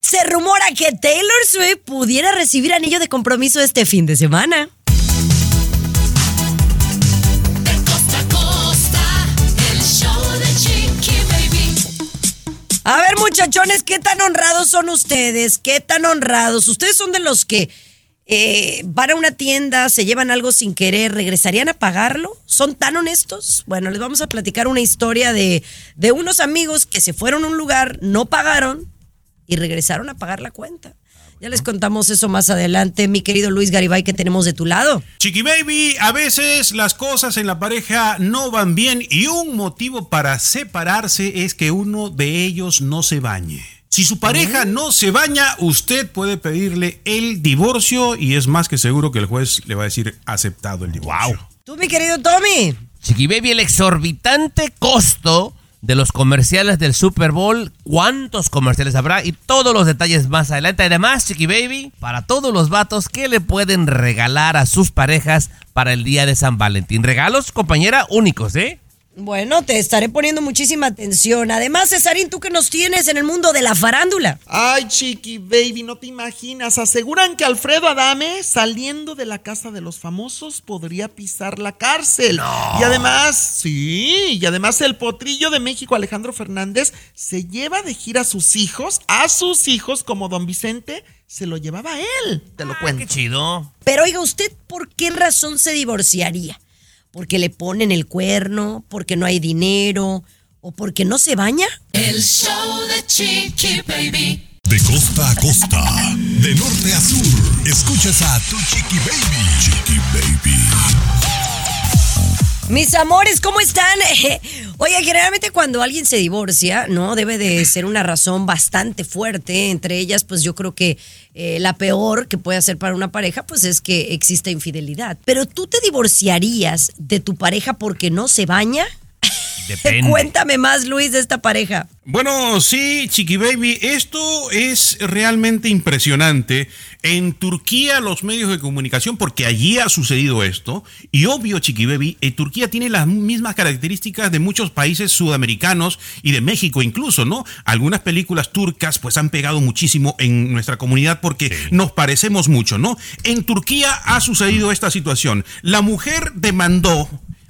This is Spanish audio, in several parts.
Se rumora que Taylor Swift pudiera recibir anillo de compromiso este fin de semana. De costa a costa, el show de Chiqui Baby. A ver, muchachones, ¿qué tan honrados son ustedes? ¿Qué tan honrados? ¿Ustedes son de los que eh, van a una tienda, se llevan algo sin querer, regresarían a pagarlo? ¿Son tan honestos? Bueno, les vamos a platicar una historia de, de unos amigos que se fueron a un lugar, no pagaron y regresaron a pagar la cuenta. Ya les contamos eso más adelante, mi querido Luis Garibay, que tenemos de tu lado. Chiqui Baby, a veces las cosas en la pareja no van bien y un motivo para separarse es que uno de ellos no se bañe. Si su pareja no se baña, usted puede pedirle el divorcio y es más que seguro que el juez le va a decir aceptado el divorcio. Tú, mi querido Tommy. Chiqui Baby, el exorbitante costo de los comerciales del Super Bowl, cuántos comerciales habrá y todos los detalles más adelante. Además, Chiqui Baby, para todos los vatos, ¿qué le pueden regalar a sus parejas para el día de San Valentín? Regalos, compañera, únicos, ¿eh? Bueno, te estaré poniendo muchísima atención. Además, Cesarín, ¿tú que nos tienes en el mundo de la farándula? Ay, chiqui, baby, no te imaginas. Aseguran que Alfredo Adame, saliendo de la casa de los famosos, podría pisar la cárcel. Y además, sí, y además el potrillo de México, Alejandro Fernández, se lleva de gira a sus hijos, a sus hijos, como don Vicente, se lo llevaba a él. Te lo Qué cuento. chido. Pero oiga, ¿usted por qué razón se divorciaría? ¿Porque le ponen el cuerno? ¿Porque no hay dinero? ¿O porque no se baña? El show de Chiqui Baby. De costa a costa, de norte a sur, escuchas a tu chiqui baby. Chiqui baby. Mis amores, ¿cómo están? Oye, generalmente cuando alguien se divorcia, ¿no? Debe de ser una razón bastante fuerte. Entre ellas, pues yo creo que eh, la peor que puede hacer para una pareja, pues es que exista infidelidad. Pero tú te divorciarías de tu pareja porque no se baña? Depende. Cuéntame más, Luis, de esta pareja. Bueno, sí, Chiqui Baby, esto es realmente impresionante. En Turquía los medios de comunicación, porque allí ha sucedido esto, y obvio, Chiqui Baby, eh, Turquía tiene las mismas características de muchos países sudamericanos y de México incluso, ¿no? Algunas películas turcas pues han pegado muchísimo en nuestra comunidad porque nos parecemos mucho, ¿no? En Turquía ha sucedido esta situación. La mujer demandó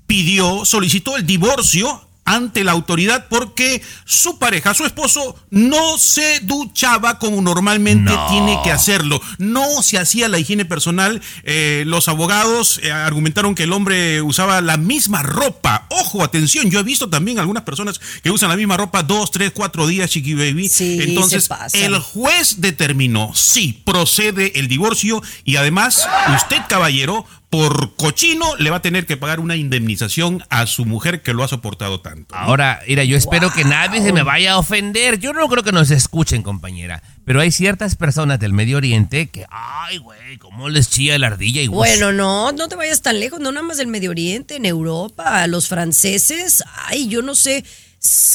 pidió, solicitó el divorcio ante la autoridad porque su pareja, su esposo, no se duchaba como normalmente No. tiene que hacerlo. No se hacía la higiene personal. Eh, los abogados eh, argumentaron que el hombre usaba la misma ropa. Ojo, atención, yo he visto también algunas personas que usan la misma ropa dos, tres, cuatro días, chiqui baby. Sí, Entonces, el juez determinó, sí, procede el divorcio y además, usted, caballero, por cochino le va a tener que pagar una indemnización a su mujer que lo ha soportado tanto. Ahora, mira, yo espero que nadie se me vaya a ofender. Yo no creo que nos escuchen, compañera. Pero hay ciertas personas del Medio Oriente que, ay, güey, cómo les chilla la ardilla y Bueno, no, no te vayas tan lejos, no nada más del Medio Oriente, en Europa, los franceses, ay, yo no sé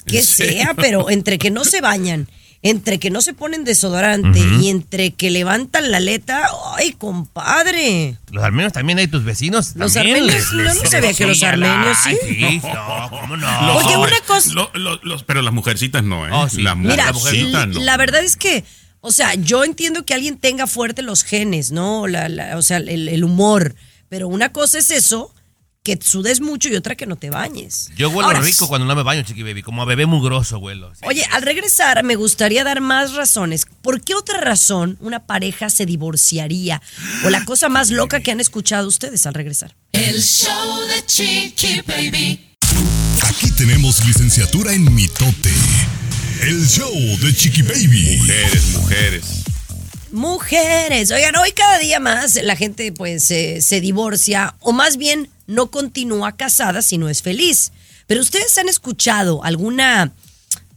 qué sea, pero entre que no se bañan, entre que no se ponen desodorante y entre que levantan la aleta, ay, compadre. Los armenios también hay tus vecinos. Los también armenios, yo no sabía que los la- armenios, sí. Ay, no, ¿cómo no? Los Porque hombres, una cosa- lo- lo- los- pero las mujercitas no, ¿eh? Oh, sí. Las Mira, mujercitas no. la verdad es que, o sea, yo entiendo que alguien tenga fuerte los genes, ¿no? La- la- o sea, el, el humor, pero una cosa es eso, que sudes mucho y otra que no te bañes. Yo huelo Ahora, rico cuando no me baño, chiqui baby. Como a bebé mugroso huelo. Sí. Oye, al regresar me gustaría dar más razones. ¿Por qué otra razón una pareja se divorciaría? O la cosa más loca que han escuchado ustedes al regresar. El show de Chiqui Baby. Aquí tenemos licenciatura en mitote. El show de Chiqui Baby. Mujeres, mujeres. Mujeres, oigan, hoy cada día más la gente pues se- se divorcia o más bien no continúa casada si no es feliz. Pero ustedes han escuchado alguna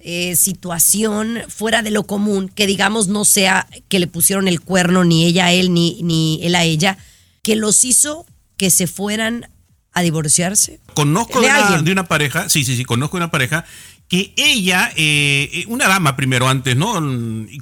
eh, situación fuera de lo común que digamos no sea que le pusieron el cuerno ni ella a él ni, ni él a ella, que los hizo que se fueran a divorciarse. Conozco ¿De de, una, de una pareja, sí, sí, sí, conozco una pareja que ella, eh, eh, una dama primero antes, ¿no?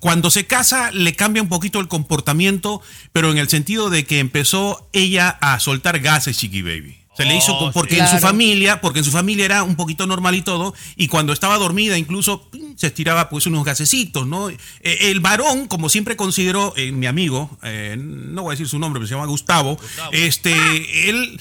Cuando se casa le cambia un poquito el comportamiento, pero en el sentido de que empezó ella a soltar gases, Chiqui Baby. Se le hizo Oh, porque sí. en su familia, porque en su familia era un poquito normal y todo, y cuando estaba dormida incluso se estiraba pues unos gasecitos, ¿no? Eh, el varón, como siempre consideró eh, mi amigo, eh, no voy a decir su nombre, pero se llama Gustavo, este, él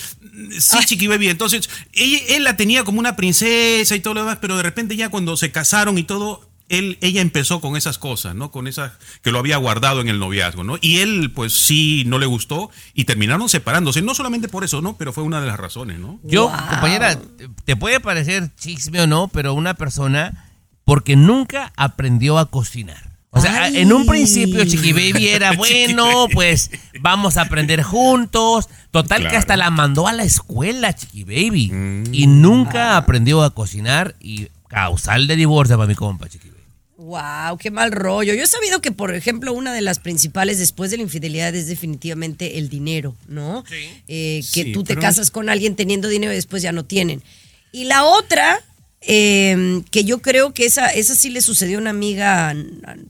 sí Chiqui Baby, entonces él, él la tenía como una princesa y todo lo demás, pero de repente ya cuando se casaron y todo él, ella empezó con esas cosas, ¿no? Con esas que lo había guardado en el noviazgo, ¿no? Y él, pues sí, no le gustó y terminaron separándose. No solamente por eso, ¿no? Pero fue una de las razones, ¿no? Yo, Wow. compañera, te- puede parecer chisme o no, pero una persona porque nunca aprendió a cocinar. O sea, Ay. en un principio Chiqui Baby era bueno, pues vamos a aprender juntos. Total que hasta la mandó a la escuela Chiqui Baby y nunca aprendió a cocinar y causal de divorcio para mi compa Chiqui Baby. Wow, qué mal rollo. Yo he sabido que, por ejemplo, una de las principales después de la infidelidad es definitivamente el dinero, ¿no? Eh, que Sí, tú te pero- casas con alguien teniendo dinero y después ya no tienen. Y la otra, eh, que yo creo que esa, esa sí le sucedió a una amiga,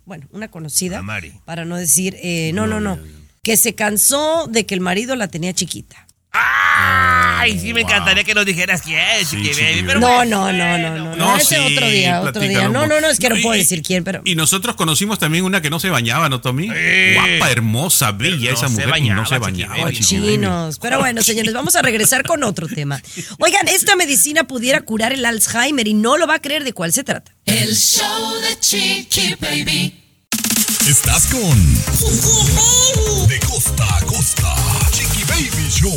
bueno, una conocida, A Mari. para no decir, eh, no, no, no, que se cansó de que el marido la tenía chiquita. Ay, sí me encantaría que nos dijeras quién es Sí, Chiqui Chiqui Baby, Baby. pero No, bueno, no, no, no, no, no, No, ese sí, otro día, otro día. No, no, no, es que no puedo y- decir quién, pero... Y nosotros conocimos también una que no se bañaba, ¿no, Tommy? Eh. Guapa, hermosa, bella no esa mujer no se Chiqui bañaba. Baby, Chiqui Baby. Cochinos. Pero bueno, señores, vamos a regresar con otro tema. Oigan, esta medicina pudiera curar el Alzheimer y no lo va a creer de cuál se trata. El show de Chiqui Baby. Estás con De costa a costa. Baby Show.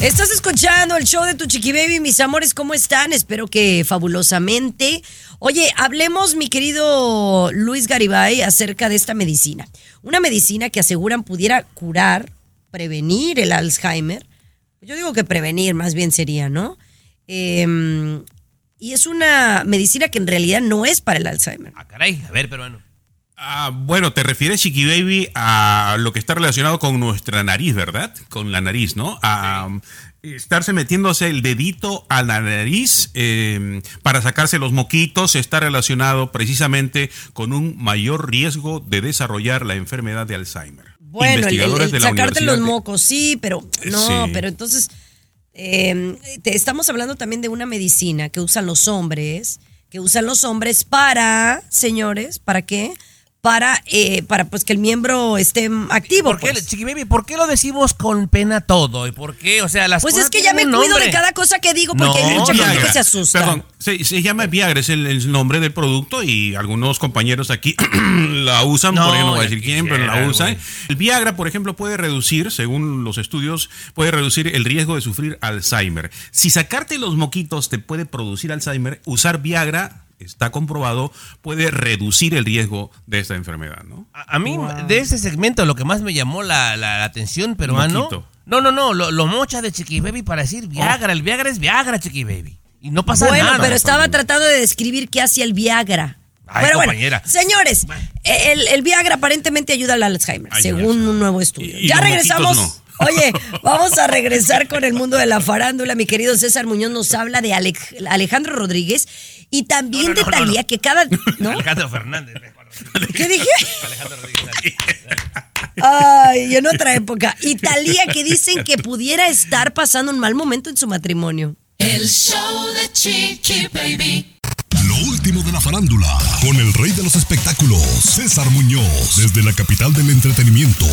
Estás escuchando el show de tu Chiqui Baby, mis amores, ¿cómo están? Espero que fabulosamente. Oye, hablemos, mi querido Luis Garibay, acerca de esta medicina. Una medicina que aseguran pudiera curar, prevenir el Alzheimer. Yo digo que prevenir más bien sería, ¿no? Em, y es una medicina que en realidad no es para el Alzheimer. Ah, caray, a ver, peruano. Ah, bueno, te refieres, Chiqui Baby, a lo que está relacionado con nuestra nariz, ¿verdad? Con la nariz, ¿no? A um, estarse metiéndose el dedito a la nariz eh, para sacarse los moquitos está relacionado precisamente con un mayor riesgo de desarrollar la enfermedad de Alzheimer. Bueno, el, el- de sacarte los mocos, sí, pero no, Sí. pero entonces eh, te- estamos hablando también de una medicina que usan los hombres, que usan los hombres para, señores, ¿para qué? Para, eh, para pues que el miembro esté activo. ¿Por qué, pues. Chiqui Baby, por qué lo decimos con pena todo? ¿Y por qué? O sea, las Pues cosas es que ya me cuido de cada cosa que digo porque hay No, mucha gente que se asusta. Perdón, se, se llama Viagra, es el, el nombre del producto y algunos compañeros aquí la usan, No, por ejemplo, no voy a decir quién, pero la usan. El Viagra, por ejemplo, puede reducir, según los estudios, puede reducir el riesgo de sufrir Alzheimer. Si sacarte los moquitos te puede producir Alzheimer, usar Viagra, está comprobado, puede reducir el riesgo de esta enfermedad, ¿no? A, a mí, de ese segmento, lo que más me llamó la, la- la atención, peruano. Moquito. No, no, no, lo, lo mocha de Chiqui Baby para decir Viagra. El Viagra es Viagra, Chiqui Baby. Y no pasa bueno, nada. pero estaba tratando de describir qué hacía el Viagra. Ay, pero bueno, compañera. señores, el, el Viagra aparentemente ayuda al Alzheimer, según un nuevo estudio. Y- y ya regresamos. moquitos Oye, vamos a regresar con el mundo de la farándula. Mi querido César Muñoz nos habla de Alej- Alejandro Rodríguez y también No, no, de no, Talía, no. que cada. ¿No? Alejandro Fernández. ¿Qué dije? Alejandro Rodríguez. Ay, en otra época. Y Talía que dicen que pudiera estar pasando un mal momento en su matrimonio. El show de Chiqui Baby. Lo último de la farándula, con el rey de los espectáculos, César Muñoz, desde la capital del entretenimiento,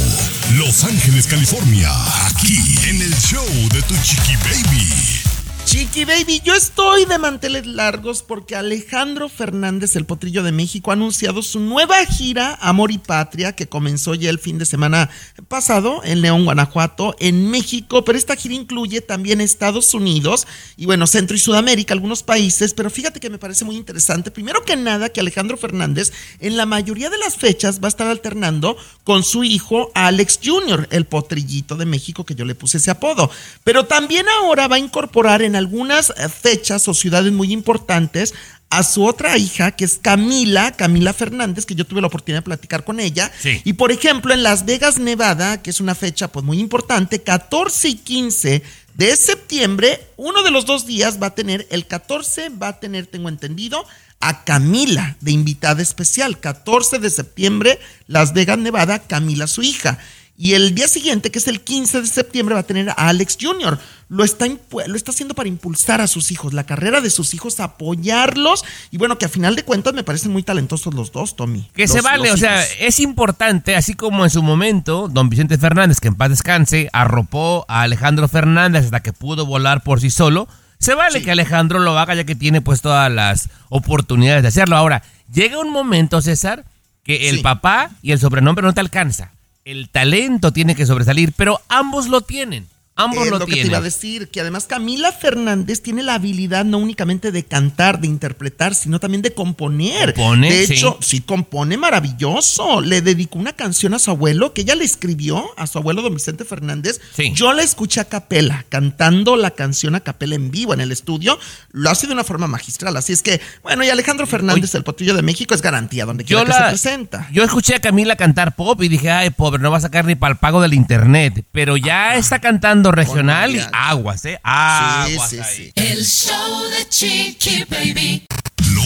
Los Ángeles, California, aquí en el show de Tu Chiqui Baby. Chiqui Baby, yo estoy de manteles largos porque Alejandro Fernández, el potrillo de México, ha anunciado su nueva gira Amor y Patria, que comenzó ya el fin de semana pasado en León, Guanajuato, en México, pero esta gira incluye también Estados Unidos y bueno, Centro y Sudamérica, algunos países, pero fíjate que me parece muy interesante, primero que nada, que Alejandro Fernández en la mayoría de las fechas va a estar alternando con su hijo Alex Jr., el potrillito de México, que yo le puse ese apodo, pero también ahora va a incorporar en algunas eh, fechas o ciudades muy importantes a su otra hija, que es Camila, Camila Fernández, que yo tuve la oportunidad de platicar con ella. Sí. Y por ejemplo, en Las Vegas, Nevada, que es una fecha pues muy importante, 14 y 15 de septiembre, uno de los dos días va a tener, el 14 va a tener, tengo entendido, a Camila de invitada especial. 14 de septiembre, Las Vegas, Nevada, Camila, su hija. Y el día siguiente, que es el 15 de septiembre, va a tener a Alex Jr. Lo está, lo está haciendo para impulsar a sus hijos, la carrera de sus hijos, apoyarlos. Y bueno, que a final de cuentas me parecen muy talentosos los dos, Tommy. Que Los- se vale, o sea, es importante, así como en su momento, don Vicente Fernández, que en paz descanse, arropó a Alejandro Fernández hasta que pudo volar por sí solo. Se vale que Alejandro lo haga ya que tiene pues todas las oportunidades de hacerlo. Ahora, llega un momento, César, que el Sí. papá y el sobrenombre no te alcanza. El talento tiene que sobresalir, pero ambos lo tienen. Ambos Es lo, lo que te tienen. iba a decir, que además Camila Fernández tiene la habilidad no únicamente de cantar, de interpretar, sino también de componer. Compone, de hecho, sí. compone maravilloso. Le dedicó una canción a su abuelo, que ella le escribió a su abuelo don Vicente Fernández. Sí. Yo la escuché a capela, cantando la canción a capela en vivo en el estudio. Lo hace de una forma magistral. Así es que, bueno, y Alejandro Fernández, el potrillo de México, es garantía donde quiera que se presenta. yo escuché a Camila cantar pop y dije, ay, pobre, no va a sacar ni para el pago del internet. Pero ya está cantando regional y aguas, ¿eh? Sí, Aguas sí, ahí. sí. El show de Chiqui Baby.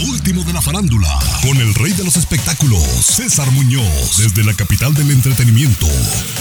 Último de la farándula, con el rey de los espectáculos, César Muñoz, desde la capital del entretenimiento,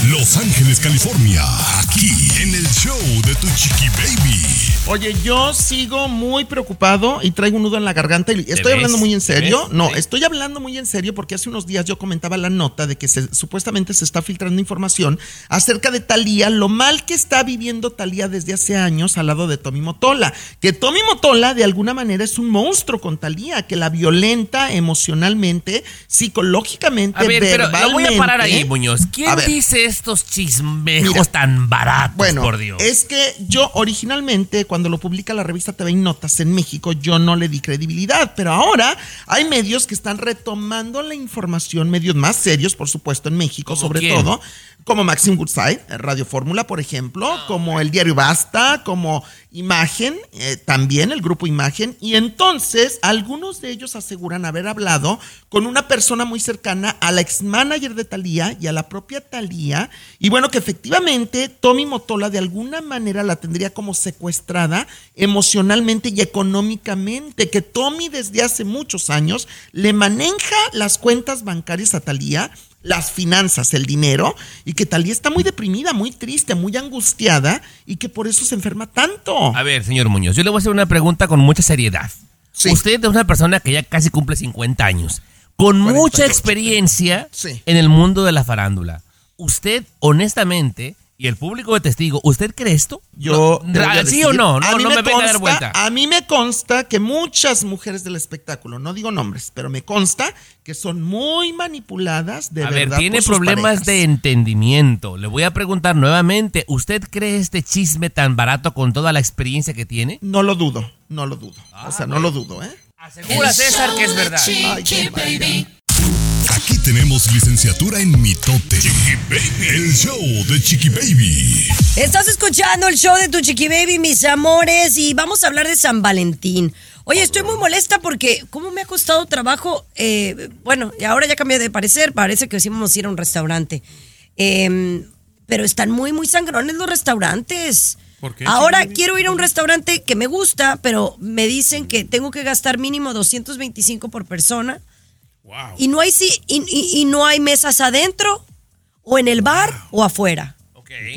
Los Ángeles, California, aquí en el show de Tu Chiqui Baby. Oye, yo sigo muy preocupado y traigo un nudo en la garganta y estoy hablando muy en serio. No, estoy hablando muy en serio porque hace unos días yo comentaba la nota de que se- supuestamente se está filtrando información acerca de Talía, lo mal que está viviendo Talía desde hace años al lado de Tommy Motola. Que Tommy Motola de alguna manera es un monstruo con Talía, que la violenta emocionalmente, psicológicamente, A ver, pero lo voy a parar ahí, verbalmente. Muñoz. ¿Quién ver. dice estos chismejos Mira. tan baratos, Bueno, por Dios? es que yo originalmente, cuando lo publica la revista TV y Notas en México, yo no le di credibilidad, pero ahora hay medios que están retomando la información, medios más serios, por supuesto, en México, ¿Como sobre quién? todo, como Maxim Goodside, Radio Fórmula, por ejemplo, Ah, como el diario Basta, como Imagen, eh, también el grupo Imagen, y entonces algunos de ellos aseguran haber hablado con una persona muy cercana a la ex manager de Talía y a la propia Talía, y bueno, que efectivamente Tommy Motola de alguna manera la tendría como secuestrada emocionalmente y económicamente, que Tommy desde hace muchos años le maneja las cuentas bancarias a Talía, las finanzas, el dinero, y que Talía está muy deprimida, muy triste, muy angustiada, y que por eso se enferma tanto. A ver, señor Muñoz, yo le voy a hacer una pregunta con mucha seriedad. Sí. Usted es una persona que ya casi cumple 50 años, con 48. mucha experiencia Sí. en el mundo de la farándula. Usted, honestamente, y el público de testigo, ¿usted cree esto? Yo No, a ¿Sí decir, o no? a No, mí no me, venga a dar consta- vuelta. A mí me consta que muchas mujeres del espectáculo, no digo nombres, pero me consta que son muy manipuladas de a ver, verdad tiene por sus problemas parejas. de entendimiento. Le voy a preguntar nuevamente, ¿usted cree este chisme tan barato con toda la experiencia que tiene? No lo dudo, no lo dudo. Ah, o sea, no lo dudo, ¿eh? Asegura César que es verdad. Ay, Aquí tenemos licenciatura en mitote. Chiqui Baby. El show de Chiqui Baby. Estás escuchando el show de tu chiqui baby, mis amores, y vamos a hablar de San Valentín. Oye, estoy muy molesta porque cómo me ha costado trabajo, eh, bueno, y ahora ya cambié de parecer, parece que sí vamos a ir a un restaurante. Eh, pero están muy, muy sangrones los restaurantes. ¿Por qué, Ahora quiero ir a un restaurante que me gusta, pero me dicen que tengo que gastar mínimo 225 por persona. Wow. Y no hay si, y, y- y no hay mesas adentro, o en el bar, o afuera.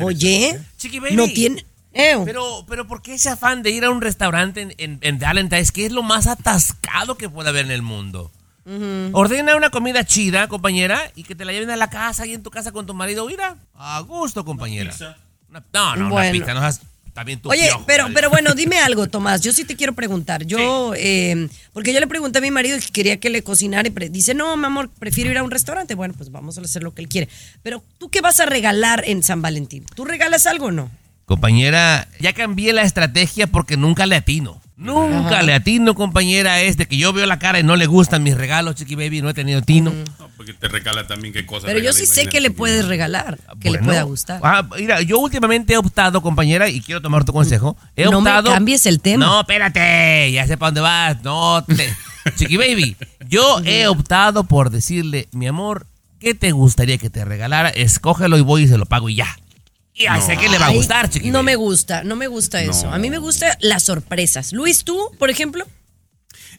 Oye, Chiqui baby. no tiene. eh, Pero, pero ¿por qué ese afán de ir a un restaurante en, en, en Valentine's, que es lo más atascado que puede haber en el mundo? Ordena una comida chida, compañera, y que te la lleven a la casa y en tu casa con tu marido. Mira, a gusto, compañera. Una- no, no, Bueno. una pizza, no también Oye, piojo, pero, vale. pero bueno, dime algo, Tomás. Yo sí te quiero preguntar. Yo, eh, porque yo le pregunté a mi marido que quería que le cocinara y dice, no, mi amor, prefiero ir a un restaurante. Bueno, pues vamos a hacer lo que él quiere. Pero, ¿tú qué vas a regalar en San Valentín? ¿Tú regalas algo o no? Compañera, ya cambié la estrategia porque nunca le atino. Nunca le atino, compañera, es de que yo veo la cara y no le gustan mis regalos, Chiqui Baby, no he tenido tino. No, porque te regala también qué cosas. Pero yo sí sé que le puedes regalar, que le pueda gustar. Ah, mira, yo últimamente he optado, compañera, y quiero tomar tu consejo. He No me optado. cambies el tema. No, espérate, ya sé para dónde vas. No, te... Chiqui Baby, yo he optado por decirle, mi amor, ¿qué te gustaría que te regalara? Escógelo y voy y se lo pago y ya. Y ya sé que le va a gustar, Chiqui No me gusta, no me gusta eso. A mí me gustan las sorpresas. Luis, ¿tú, por ejemplo?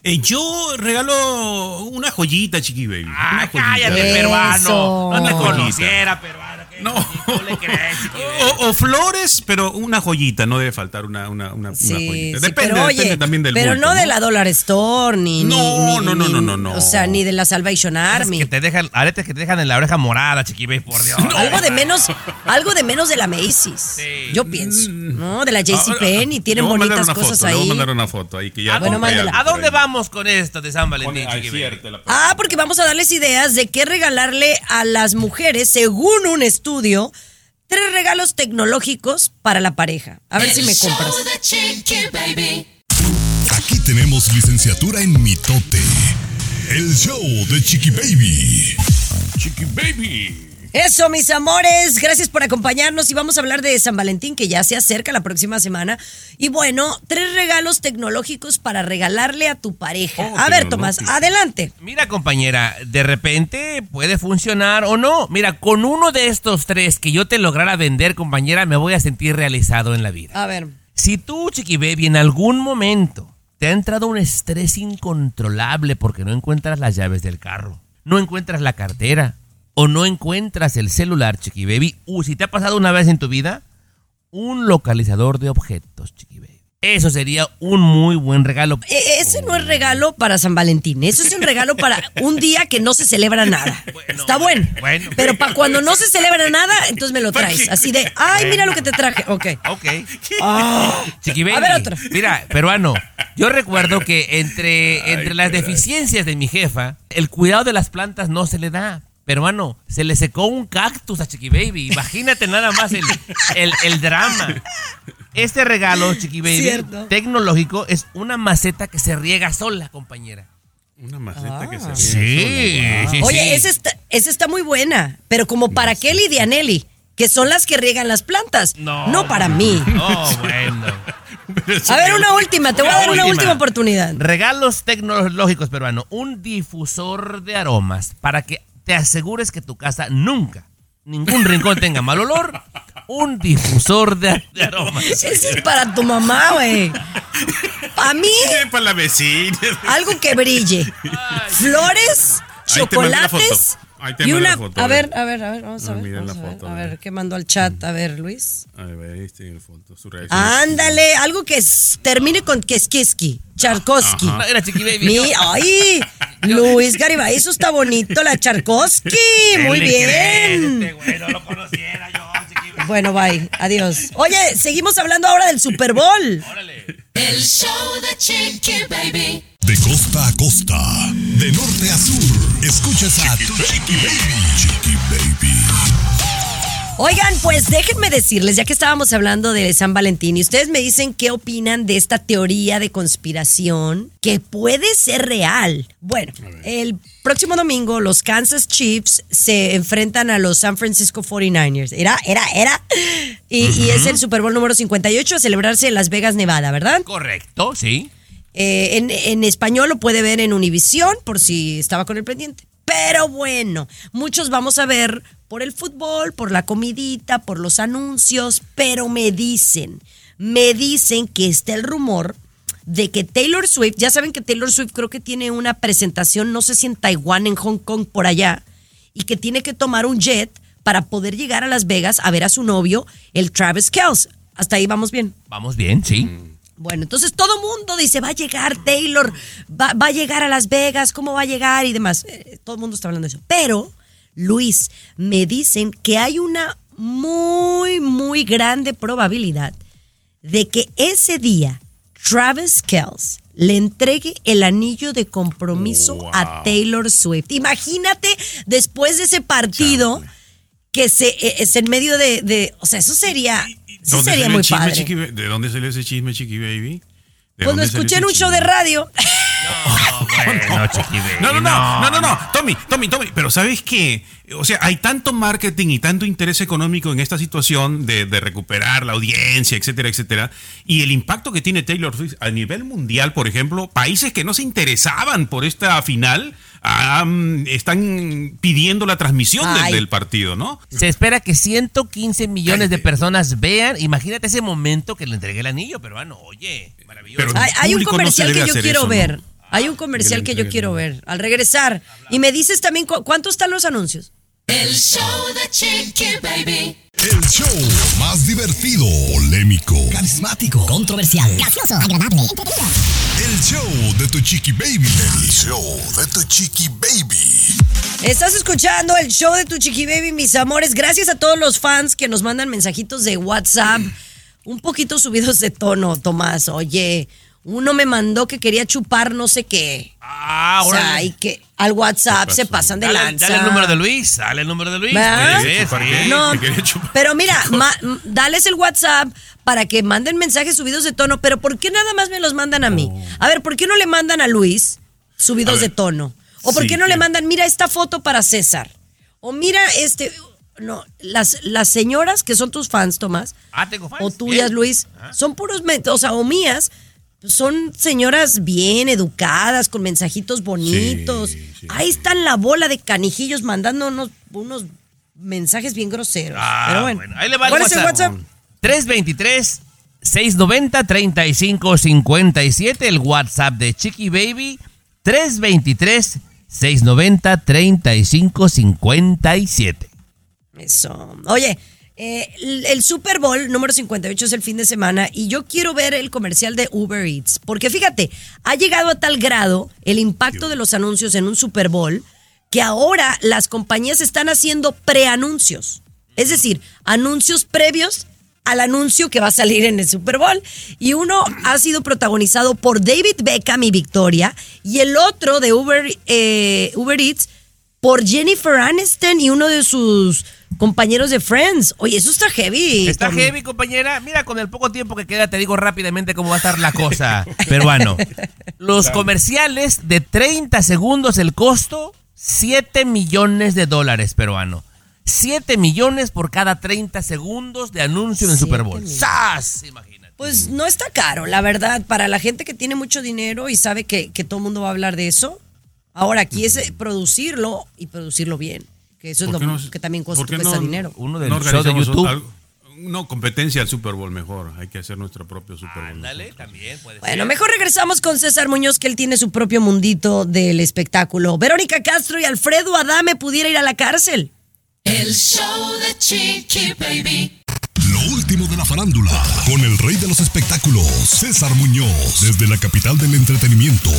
Eh, yo regalo una joyita, Chiqui Baby. Ah, una joyita. cállate, Eso. peruano. No me conociera, peruano. ¿Qué- No. ¿Cómo le crees? O, o flores, pero una joyita, no debe faltar una, una, una, joyita. sí, Depende, pero depende oye, también del pero bulto, no de la Dollar Store ni No, ni- no, no, no, no, no. o sea, ni de la Salvation Army. que te dejan, aretes que te dejan en la oreja morada, chiqui baby, por Dios. Algo de menos, algo de menos de la Macy's. Sí. Yo pienso, ¿no? De la JCPenney, Ah, tienen le voy a mandar bonitas una cosas foto, Le voy a ahí. mandar una foto ahí que ya Ah, bueno, ¿A dónde ahí. vamos con esto de San Valentín, ah, Ah, porque vamos a darles ideas de qué regalarle a las mujeres según un estudio. Tres regalos tecnológicos para la pareja. A ver si me El show compras. de Chiqui Baby. Aquí tenemos licenciatura en mitote. El show de Chiqui Baby. Chiqui Baby. Eso, mis amores, gracias por acompañarnos y vamos a hablar de San Valentín que ya se acerca la próxima semana. Y bueno, tres regalos tecnológicos para regalarle a tu pareja. Oh, a ver, Tomás, adelante. Mira, compañera, de repente puede funcionar o no. Mira, con uno de estos tres que yo te lograra vender, compañera, me voy a sentir realizado en la vida. A ver. Si tú, Chiqui Baby, en algún momento te ha entrado un estrés incontrolable porque no encuentras las llaves del carro, no encuentras la cartera o no encuentras el celular, Chiqui Baby, uh, si te ha pasado una vez en tu vida, un localizador de objetos, Chiqui Baby. Eso sería un muy buen regalo. E- Ese no es regalo para San Valentín, eso es un regalo para un día que no se celebra nada. Está bueno. bueno. Pero para cuando no se celebra nada, entonces me lo traes. Así de, ay, mira lo que te traje. Ok. Ok. Chiqui Baby, A ver, otro. Mira, peruano, yo recuerdo que entre, entre las deficiencias de mi jefa, el cuidado de las plantas no se le da. Peruano, se le secó un cactus a Chiqui Baby. Imagínate nada más el, el, el drama. Este regalo, Chiqui Baby, Cierto. tecnológico, es una maceta que se riega sola, compañera. Una maceta que se Sí, sí, Oye, sí. esa está, esa está muy buena, pero como para Kelly y Dianelli, que son las que riegan las plantas. No. para mí. Oh, bueno. A ver, una última, te voy a dar una última. oportunidad. Regalos tecnológicos peruanos. Un difusor de aromas para que te asegures que tu casa nunca, ningún rincón tenga mal olor. Un difusor de, de aromas. Ese es para tu mamá, güey. A mí, Para la vecina. algo que brille. Flores, Ahí te mandé la chocolates. Foto. Ahí te Y una. la foto, a ver, a ver, a ver, vamos a Ah, ver. mira vamos la a ver, foto, a a ver, ver. ¿qué mandó al chat? A ver, Luis. A ver, ahí está la foto. Su reacción. Ándale, algo que termine con Keskiski, era Chiqui Baby. Mi, ay, Luis Garibay, eso está bonito, la Charkowski. Muy bien. Este güey no lo conociera yo, Chiqui Baby. Bueno, bye, adiós. Oye, seguimos hablando ahora del Super Bowl. Órale. El show de Chiqui Baby. De costa a costa, de norte a sur, escuchas a tu Chiqui Baby. Chiqui Baby. Oigan, pues déjenme decirles, ya que estábamos hablando de San Valentín, y ustedes me dicen qué opinan de esta teoría de conspiración que puede ser real. Bueno, el próximo domingo los Kansas Chiefs se enfrentan a los San Francisco 49ers. Era, era, era. Y, y es el Super Bowl número 58 a celebrarse en Las Vegas, Nevada, ¿verdad? Correcto, sí. Eh, en, en español lo puede ver en Univisión, por si estaba con el pendiente. Pero bueno, muchos vamos a ver por el fútbol, por la comidita, por los anuncios, pero me dicen, me dicen que está el rumor de que Taylor Swift, ya saben que Taylor Swift creo que tiene una presentación, no sé si en Taiwán, en Hong Kong, por allá, y que tiene que tomar un jet para poder llegar a Las Vegas a ver a su novio, el Travis Kelce. Hasta ahí vamos bien. Vamos bien, sí. Bueno, entonces todo mundo dice, va a llegar Taylor, va, va a llegar a Las Vegas, ¿cómo va a llegar? Y demás. Eh, todo el mundo está hablando de eso. Pero, Luis, me dicen que hay una muy, muy grande probabilidad de que ese día Travis Kelce le entregue el anillo de compromiso a Taylor Swift. Imagínate después de ese partido que se, eh, es en medio de, de- o sea, eso sería, ¿Dónde sería muy chisme, padre. Chiqui ¿De dónde salió ese chisme, Chiqui Baby? ¿De Pues lo escuché en un show de radio. Bueno, Chiqui Baby. No, no, no, no, no, no, Tommy, Tommy, Tommy, pero ¿sabes qué? O sea, hay tanto marketing y tanto interés económico en esta situación de, de recuperar la audiencia, etcétera, etcétera, y el impacto que tiene Taylor Swift a nivel mundial, por ejemplo, países que no se interesaban por esta final ah, están pidiendo la transmisión del- partido, ¿no? Se espera que 115 millones de personas vean. Imagínate ese momento que le entregué el anillo, peruano. Oye, maravilloso. Pero- Hay, hay un no comercial que yo quiero eso, ¿no? ver. Hay un comercial que yo quiero ver al regresar. Y me dices también cu- cuánto están los anuncios. El show de Chiqui Baby. El show más divertido, polémico, Carismático, controversial, gracioso, agradable, el show de tu chiqui baby. El show de tu chiqui baby. Estás escuchando el show de tu Chiqui Baby, mis amores. Gracias a todos los fans que nos mandan mensajitos de WhatsApp. Un poquito subidos de tono, Tomás. Oye, uno me mandó que quería chupar no sé qué. Ah, o sea, y que al WhatsApp se pasan de Dale, lanza. dale el número de Luis, dale el número de Luis. ¿Verdad? Sí, sí, ¿Para sí. qué? No, pero mira, ma- dales el WhatsApp para que manden mensajes subidos de tono, pero ¿por qué nada más me los mandan a mí? A ver, ¿por qué no le mandan a Luis subidos A de tono? ¿O por Sí, qué no le mandan, mira esta foto para César? O mira este, no, las, las señoras que son tus fans, Tomás, Ah, tengo fans. o tuyas, Bien. Luis, son puros, o sea, o mías, son señoras bien educadas, con mensajitos bonitos. Sí, sí. Ahí están la bola de canijillos mandando unos, mensajes bien groseros. Ah, Pero bueno. Ahí le va ¿Cuál el es el WhatsApp. WhatsApp? 323 690 3557 el WhatsApp de Chiqui Baby 323 690 3557 Eso. Oye, eh, el, el Super Bowl número 58 es el fin de semana y yo quiero ver el comercial de Uber Eats. Porque fíjate, ha llegado a tal grado el impacto de los anuncios en un Super Bowl que ahora las compañías están haciendo preanuncios. Es decir, anuncios previos al anuncio que va a salir en el Super Bowl. Y uno ha sido protagonizado por David Beckham y Victoria. Y el otro de Uber, eh, Uber Eats por Jennifer Aniston y uno de sus compañeros de Friends. Oye, eso está heavy. Está Tommy. heavy, compañera. Mira, con el poco tiempo que queda, te digo rápidamente cómo va a estar la cosa, peruano. Los comerciales de 30 segundos, el costo, 7 millones de dólares, peruano. 7 millones por cada 30 segundos de anuncio en Super Bowl. millones. ¡Sas! Imagínate. Pues no está caro, la verdad, para la gente que tiene mucho dinero y sabe que, que todo el mundo va a hablar de eso. Ahora, aquí es producirlo y producirlo bien. Que eso es lo ¿Por qué no- que también cuesta, por qué cuesta no- dinero. Uno del no show de organizamos YouTube. algo- No, competencia al Super Bowl mejor. Hay que hacer nuestro propio Super Bowl. Ándale, también puede Bueno, ser. mejor regresamos con César Muñoz, que él tiene su propio mundito del espectáculo. Verónica Castro y Alfredo Adame pudiera ir a la cárcel. El show de Chiqui Baby. Lo último de la farándula, con el rey de los espectáculos, César Muñoz, desde la capital del entretenimiento,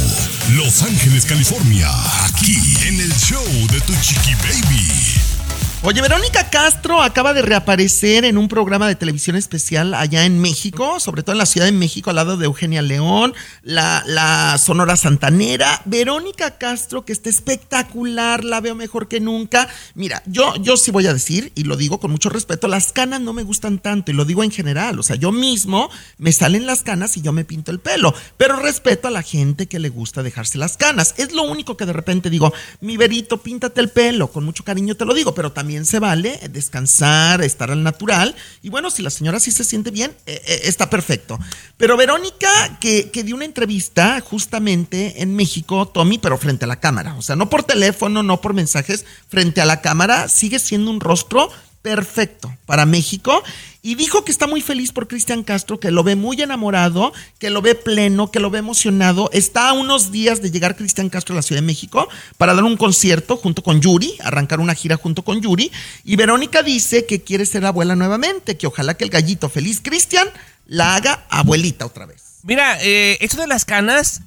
Los Ángeles, California, aquí en el show de tu chiqui baby. Oye, Verónica Castro acaba de reaparecer en un programa de televisión especial allá en México, sobre todo en la Ciudad de México, al lado de Eugenia León, la, Sonora Santanera. Verónica Castro, que está espectacular, la veo mejor que nunca. Mira, yo, yo sí voy a decir, y lo digo con mucho respeto, las canas no me gustan tanto, y lo digo en general. O sea, yo mismo me salen las canas y yo me pinto el pelo, pero respeto a la gente que le gusta dejarse las canas. Es lo único que de repente digo, mi verito, píntate el pelo, con mucho cariño te lo digo, pero también se vale descansar, estar al natural. Y bueno, si la señora sí se siente bien, eh, eh, está perfecto. Pero Verónica, que, que dio una entrevista justamente en México, Tommy, pero frente a la cámara. O sea, no por teléfono, no por mensajes, frente a la cámara, sigue siendo un rostro perfecto para México y dijo que está muy feliz por Cristian Castro, que lo ve muy enamorado, que lo ve pleno, que lo ve emocionado. Está a unos días de llegar Cristian Castro a la Ciudad de México para dar un concierto junto con Yuri, arrancar una gira junto con Yuri. Y Verónica dice que quiere ser abuela nuevamente, que ojalá que el gallito feliz Cristian la haga abuelita otra vez. Mira, eh, esto de las canas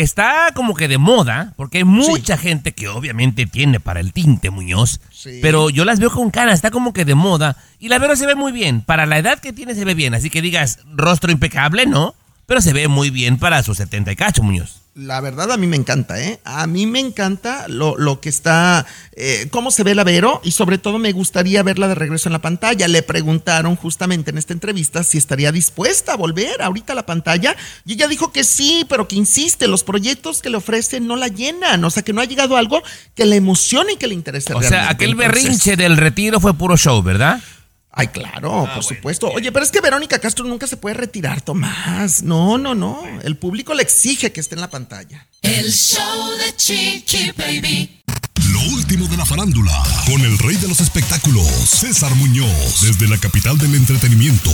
está como que de moda, porque hay mucha gente que obviamente tiene para el tinte, Muñoz. Sí. Pero yo las veo con canas, está como que de moda. Y la Vero se ve muy bien. Para la edad que tiene se ve bien. Así que digas, rostro impecable, ¿no? Pero se ve muy bien para sus 70 y cacho, Muñoz. La verdad a mí me encanta, ¿eh? A mí me encanta lo, lo que está, eh, cómo se ve la Vero y sobre todo me gustaría verla de regreso en la pantalla. Le preguntaron justamente en esta entrevista si estaría dispuesta a volver ahorita a la pantalla y ella dijo que sí, pero que insiste, los proyectos que le ofrecen no la llenan, o sea que no ha llegado algo que le emocione y que le interese O sea, aquel Entonces- berrinche del retiro fue puro show, ¿verdad? Ay, claro, por supuesto. Oye, pero es que Verónica Castro nunca se puede retirar, Tomás. No, no, no. El público le exige que esté en la pantalla. El show de Chiqui Baby. Lo de la farándula, con el rey de los espectáculos, César Muñoz, desde la capital del entretenimiento,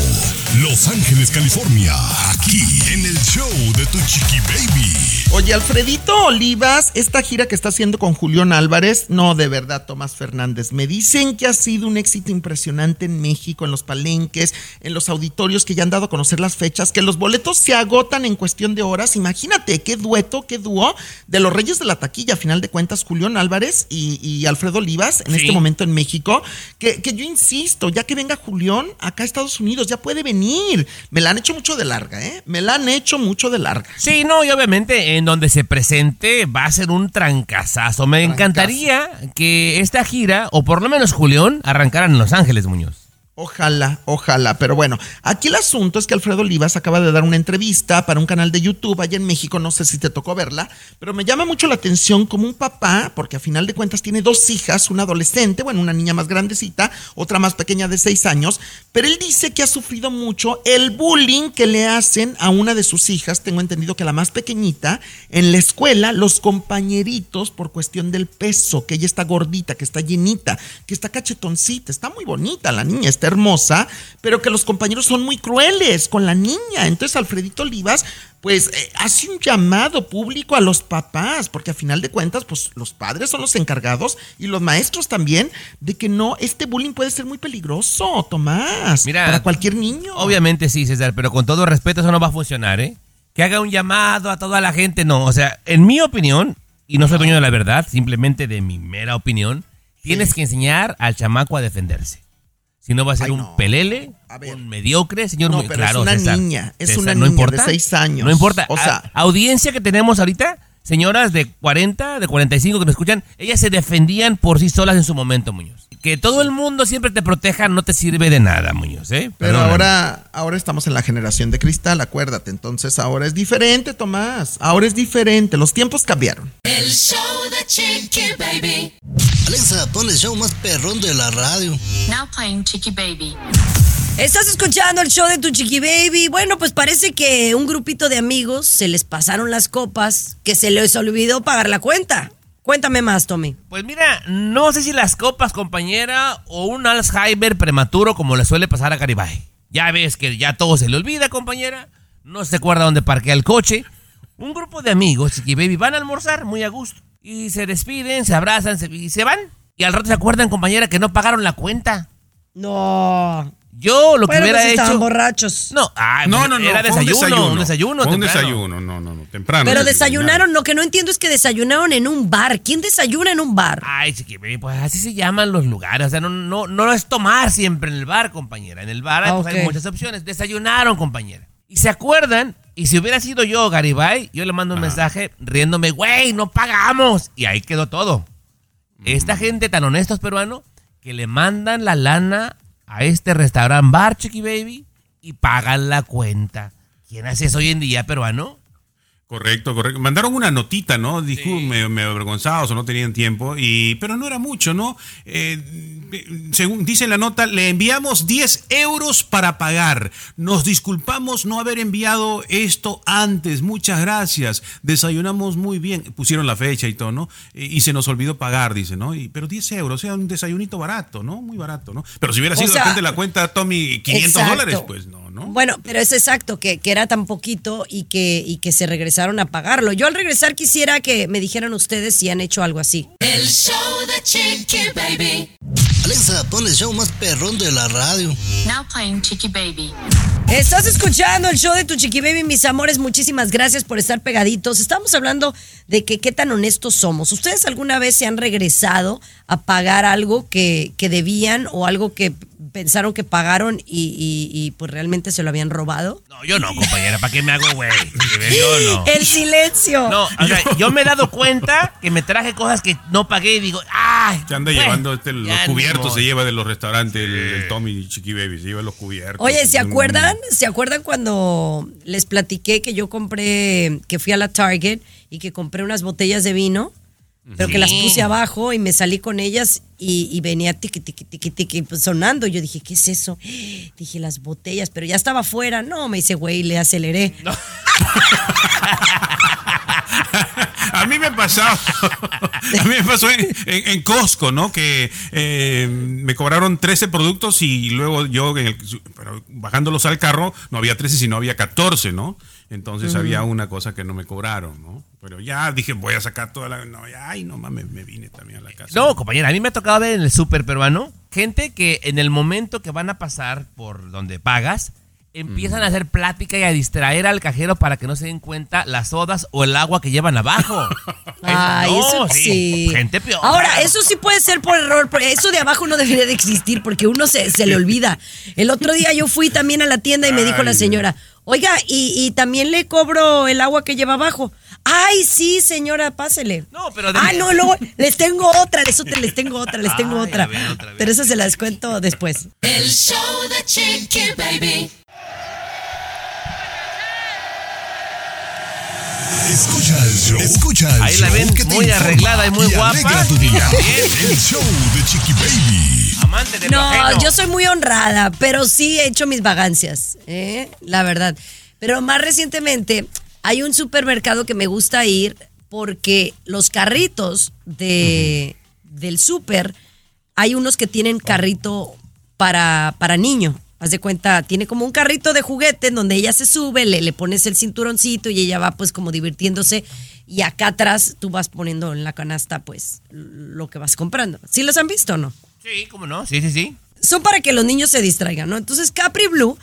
Los Ángeles, California, aquí en el show de Tu Chiqui Baby. Oye, Alfredito Olivas, esta gira que está haciendo con Julián Álvarez, no, de verdad, Tomás Fernández, me dicen que ha sido un éxito impresionante en México, en los palenques, en los auditorios que ya han dado a conocer las fechas, que los boletos se agotan en cuestión de horas. Imagínate qué dueto, qué dúo de los Reyes de la Taquilla, a final de cuentas, Julián Álvarez y, y Alfredo Olivas, en Sí. este momento en México, que, que yo insisto, ya que venga Julián acá a Estados Unidos, ya puede venir. Me la han hecho mucho de larga, ¿eh? Me la han hecho mucho de larga. Sí, no, y obviamente en donde se presente va a ser un trancazazo. Me Trancazo. encantaría que esta gira, o por lo menos Julián, arrancaran en Los Ángeles, Muñoz. Ojalá, ojalá. Pero bueno, aquí el asunto es que Alfredo Olivas acaba de dar una entrevista para un canal de YouTube allá en México. No sé si te tocó verla, pero me llama mucho la atención como un papá, porque a final de cuentas tiene dos hijas, una adolescente, bueno, una niña más grandecita, otra más pequeña de seis años. Pero él dice que ha sufrido mucho el bullying que le hacen a una de sus hijas. Tengo entendido que la más pequeñita, en la escuela, los compañeritos, por cuestión del peso, que ella está gordita, que está llenita, que está cachetoncita, está muy bonita la niña, está hermosa, pero que los compañeros son muy crueles con la niña. Entonces Alfredito Olivas, pues eh, hace un llamado público a los papás, porque a final de cuentas, pues los padres son los encargados y los maestros también, de que no, este bullying puede ser muy peligroso, Tomás, Mira, para cualquier niño. Obviamente sí, César, pero con todo respeto eso no va a funcionar, ¿eh? Que haga un llamado a toda la gente, no. O sea, en mi opinión, y no soy dueño de la verdad, simplemente de mi mera opinión, tienes que enseñar al chamaco a defenderse. Si no va a ser Ay, un no. pelele, A ver. un mediocre, señor. No, pero es claro, una César. niña, es César, una ¿no niña de importa? seis años. No importa. O sea- A- audiencia que tenemos ahorita, señoras de 40, de 45 que me escuchan, ellas se defendían por sí solas en su momento, Muñoz. Que todo el mundo siempre te proteja no te sirve de nada, Muñoz, ¿eh? Pero Perdóname. ahora, ahora estamos en la generación de cristal, acuérdate. Entonces ahora es diferente, Tomás. Ahora es diferente. Los tiempos cambiaron. El show de Chiqui Baby. Alexa, pon el show más perrón de la radio. Now playing Chicky Baby. Estás escuchando el show de tu chiqui baby. Bueno, pues parece que un grupito de amigos se les pasaron las copas, que se les olvidó pagar la cuenta. Cuéntame más, Tommy. Pues mira, no sé si las copas, compañera, o un Alzheimer prematuro como le suele pasar a Garibay. Ya ves que ya todo se le olvida, compañera. No se acuerda dónde parquea el coche. Un grupo de amigos, Chiqui Baby, van a almorzar muy a gusto. Y se despiden, se abrazan se- y se van. Y al rato se acuerdan, compañera, que no pagaron la cuenta. No. Yo lo que hubiera pues estaban hecho. borrachos. No, ay, No, no, no. Era fue un desayuno, desayuno. un desayuno. Fue un desayuno, no, no, no. Temprano. Pero desayunaron. lo que no entiendo es que desayunaron en un bar. ¿Quién desayuna en un bar? Ay, Chiqui pues así se llaman los lugares. O sea, no, no, no es tomar siempre en el bar, compañera. En el bar Ah, pues, hay muchas opciones. Desayunaron, compañera. Y se acuerdan, y si hubiera sido yo, Garibay, yo le mando un mensaje riéndome, güey, no pagamos. Y ahí quedó todo. Esta gente tan honestos peruanos que le mandan la lana a este restaurante bar, Chiqui Baby, y pagan la cuenta. ¿Quién hace eso hoy en día, peruano? Correcto, correcto. Mandaron una notita, ¿no? Dijo, medio, medio avergonzados o no tenían tiempo, y, pero no era mucho, ¿no? Eh, según dice la nota, le enviamos 10 euros para pagar. Nos disculpamos no haber enviado esto antes. Muchas gracias. Desayunamos muy bien. Pusieron la fecha y todo, ¿no? Y, y se nos olvidó pagar, dice, ¿no? Y, pero 10 euros, o sea, un desayunito barato, ¿no? Muy barato, ¿no? Pero si hubiera O sido de sea, repente la cuenta, Tommy, 500 Exacto. dólares, pues no, ¿no? Bueno, pero es exacto, que, que era tan poquito y que, y que se regresaron a pagarlo. Yo al regresar quisiera que me dijeran ustedes si han hecho algo así. El show de Chiqui Baby. Alexa, pon el show más perrón de la radio. Now playing Chicky Baby. Estás escuchando el show de tu chiqui baby, mis amores. Muchísimas gracias por estar pegaditos. Estamos hablando de que qué tan honestos somos. ¿Ustedes alguna vez se han regresado a pagar algo que, que debían o algo que pensaron que pagaron y, y- y, pues realmente se lo habían robado? No, yo no, compañera. ¿Para qué me hago, güey? Yo no. El silencio. No, o sea, yo me he dado cuenta que me traje cosas que no pagué y digo, ¡ay! Se anda llevando este, los cubiertos, se lleva de los restaurantes, el, el Tommy y Chiqui Baby, se lleva los cubiertos. Oye, ¿se acuerdan? ¿Se acuerdan cuando les platiqué que yo compré, que fui a la Target y que compré unas botellas de vino? Pero que las puse abajo y me salí con ellas y, y venía tiqui, tiqui, tiqui, tiqui, pues, sonando. Yo dije, ¿qué es eso? Dije, las botellas, pero ya estaba afuera. No, me dice, güey, le aceleré. A mí me pasaba. A mí me pasó en, en- en Costco, ¿no? Que eh, me cobraron 13 productos y luego yo, en el- pero bajándolos al carro, no había 13, sino había 14, ¿no? Entonces había una cosa que no me cobraron, ¿no? Pero ya dije, voy a sacar toda la. No, ya, ay, no mames, me vine también a la casa. No, compañera, a mí me ha tocado ver en el súper peruano gente que en el momento que van a pasar por donde pagas, empiezan a hacer plática y a distraer al cajero para que no se den cuenta las sodas o el agua que llevan abajo. Ay, No, eso sí. Gente peor. Ahora, eso sí puede ser por error, porque eso de abajo no debería de existir porque uno se, se le olvida. El otro día yo fui también a la tienda y me dijo la señora, oiga, y, y también le cobro el agua que lleva abajo. Ay, sí, señora, pásele. No, pero de- Ah, no, luego les tengo otra, les, les tengo otra, les tengo Ay, otra. ver, otra. Pero esa se las cuento después. El show de Chiqui Baby. Escucha el show. Escucha el Ahí la show ven que muy arreglada y muy guapa. tu día. El show de Chiqui Baby. Amante de No, yo soy muy honrada, pero sí he hecho mis vagancias, ¿eh? la verdad. Pero más recientemente hay un supermercado que me gusta ir porque los carritos de, del super, hay unos que tienen carrito para, para niño. Haz de cuenta, tiene como un carrito de juguete en donde ella se sube, le, le pones el cinturoncito y ella va pues como divirtiéndose y acá atrás tú vas poniendo en la canasta pues lo que vas comprando. ¿Sí los han visto o no? Sí, ¿cómo no? Sí, sí, sí. son para que los niños se distraigan, ¿no? Entonces Capri Blue,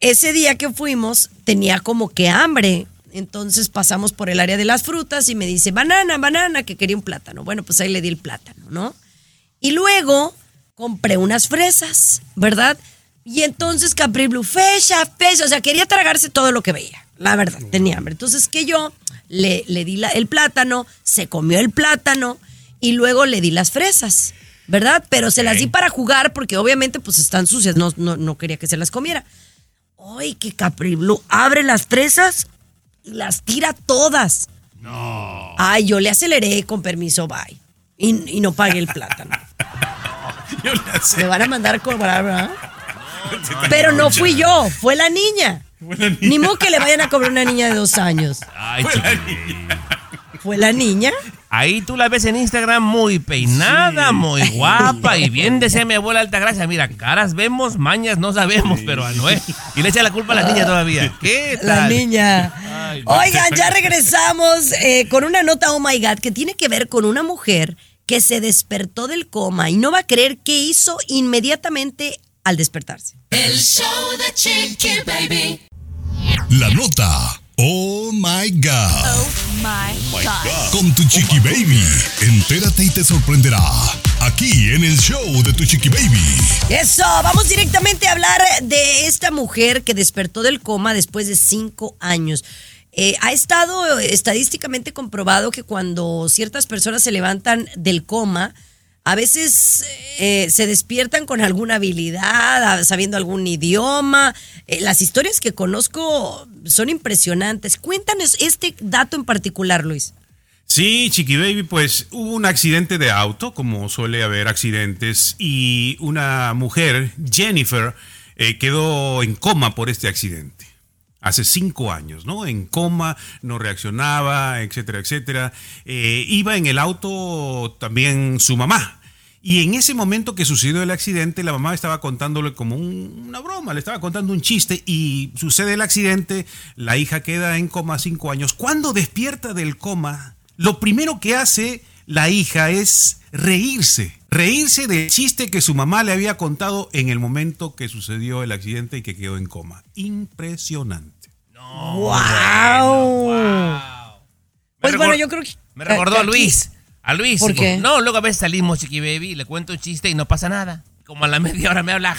ese día que fuimos, tenía como que hambre. Entonces pasamos por el área de las frutas y me dice, banana, banana, que quería un plátano. Bueno, pues ahí le di el plátano, ¿no? Y luego compré unas fresas, ¿verdad? Y entonces Capri Blue, fecha, fecha, o sea, quería tragarse todo lo que veía, la verdad, tenía hambre. Entonces que yo le, le di la- el plátano, se comió el plátano y luego le di las fresas, ¿verdad? Pero se las di para jugar porque obviamente pues están sucias, no, no, no quería que se las comiera. ¡Ay, que Capri Blue! Abre las fresas y las tira todas. No. Ay, yo le aceleré con permiso, bye. Y, y no pagué el plátano. Yo le hacía- Me van a mandar a cobrar, ¿verdad? Pero no fui yo, fue la niña. Fue la niña. Ni modo que le vayan a cobrar una niña de dos años. Ay, Fue la. Fue la niña. Ahí tú la ves en Instagram muy peinada, muy guapa y bien decía mi abuela Altagracia. Mira, caras vemos, mañas no sabemos, pero a Noé. Y le echa la culpa a la niña todavía. ¿Qué tal? La niña. Ay, no. Oigan, ya regresamos eh, con una nota, oh my God, que tiene que ver con una mujer que se despertó del coma y no va a creer qué hizo inmediatamente al despertarse. El show de Chiqui Baby. La nota. Oh my God. Oh my God. Con tu Chiqui Baby. Entérate y te sorprenderá. Aquí en el show de tu Chiqui Baby. Eso, vamos directamente a hablar de esta mujer que despertó del coma después de cinco años. Eh, ha estado estadísticamente comprobado que cuando ciertas personas se levantan del coma, a veces eh, se despiertan con alguna habilidad, a- sabiendo algún idioma. Eh, las historias que conozco son impresionantes. Cuéntanos este dato en particular, Luis. Sí, Chiqui Baby, pues hubo un accidente de auto, como suele haber accidentes, y una mujer, Jennifer, eh, quedó en coma por este accidente. Hace cinco años, ¿no? En coma, no reaccionaba, etcétera, etcétera. Eh, iba en el auto también su mamá. Y en ese momento que sucedió el accidente, la mamá estaba contándole como un- una broma, le estaba contando un chiste y sucede el accidente, la hija queda en coma cinco años. Cuando despierta del coma, lo primero que hace la hija es reírse, reírse del chiste que su mamá le había contado en el momento que sucedió el accidente y que quedó en coma. Impresionante. ¡Wow! Me Pues bueno, yo creo que. Me recordó a Luis. A Luis. ¿Por qué? No, luego a veces salimos, Chiqui Baby, y le cuento un chiste y no pasa nada. Como a la media hora me habla.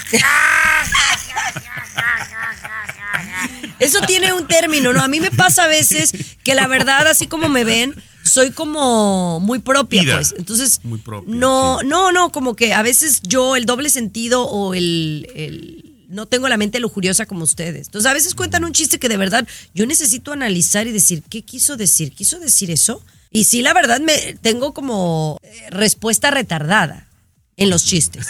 Eso tiene un término, ¿no? A mí me pasa a veces que la verdad, así como me ven, soy como muy propia, Ida. pues. Entonces, Muy propia, no, sí. no, no, como que a veces yo el doble sentido o el, el- no tengo la mente lujuriosa como ustedes. Entonces, a veces cuentan un chiste que de verdad yo necesito analizar y decir, ¿qué quiso decir? ¿Quiso decir eso? Y sí, la verdad, me tengo como eh, respuesta retardada en los chistes.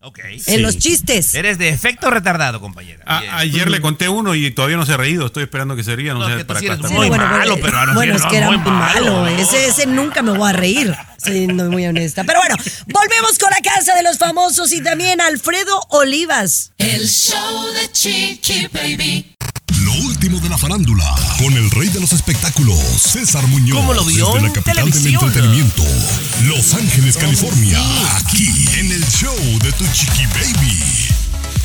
Ok. En los chistes. Eres de efecto retardado, compañera. A- ayer le conté uno y todavía no se ha reído. Estoy esperando que se ría. No, No, sé para sí eres muy bueno, malo, bueno, pero ahora bueno, sí, es no, que era muy malo. Ese, ese nunca me voy a reír, siendo muy honesta. Pero bueno, volvemos con la casa de los famosos y también Alfredo Olivas. El show de Chiqui Baby. Lo último de la farándula, con el rey de los espectáculos, César Muñoz. ¿Cómo lo vio? Desde la capital del entretenimiento, Los Ángeles, California. Aquí, en el show de Tu Chiqui Baby.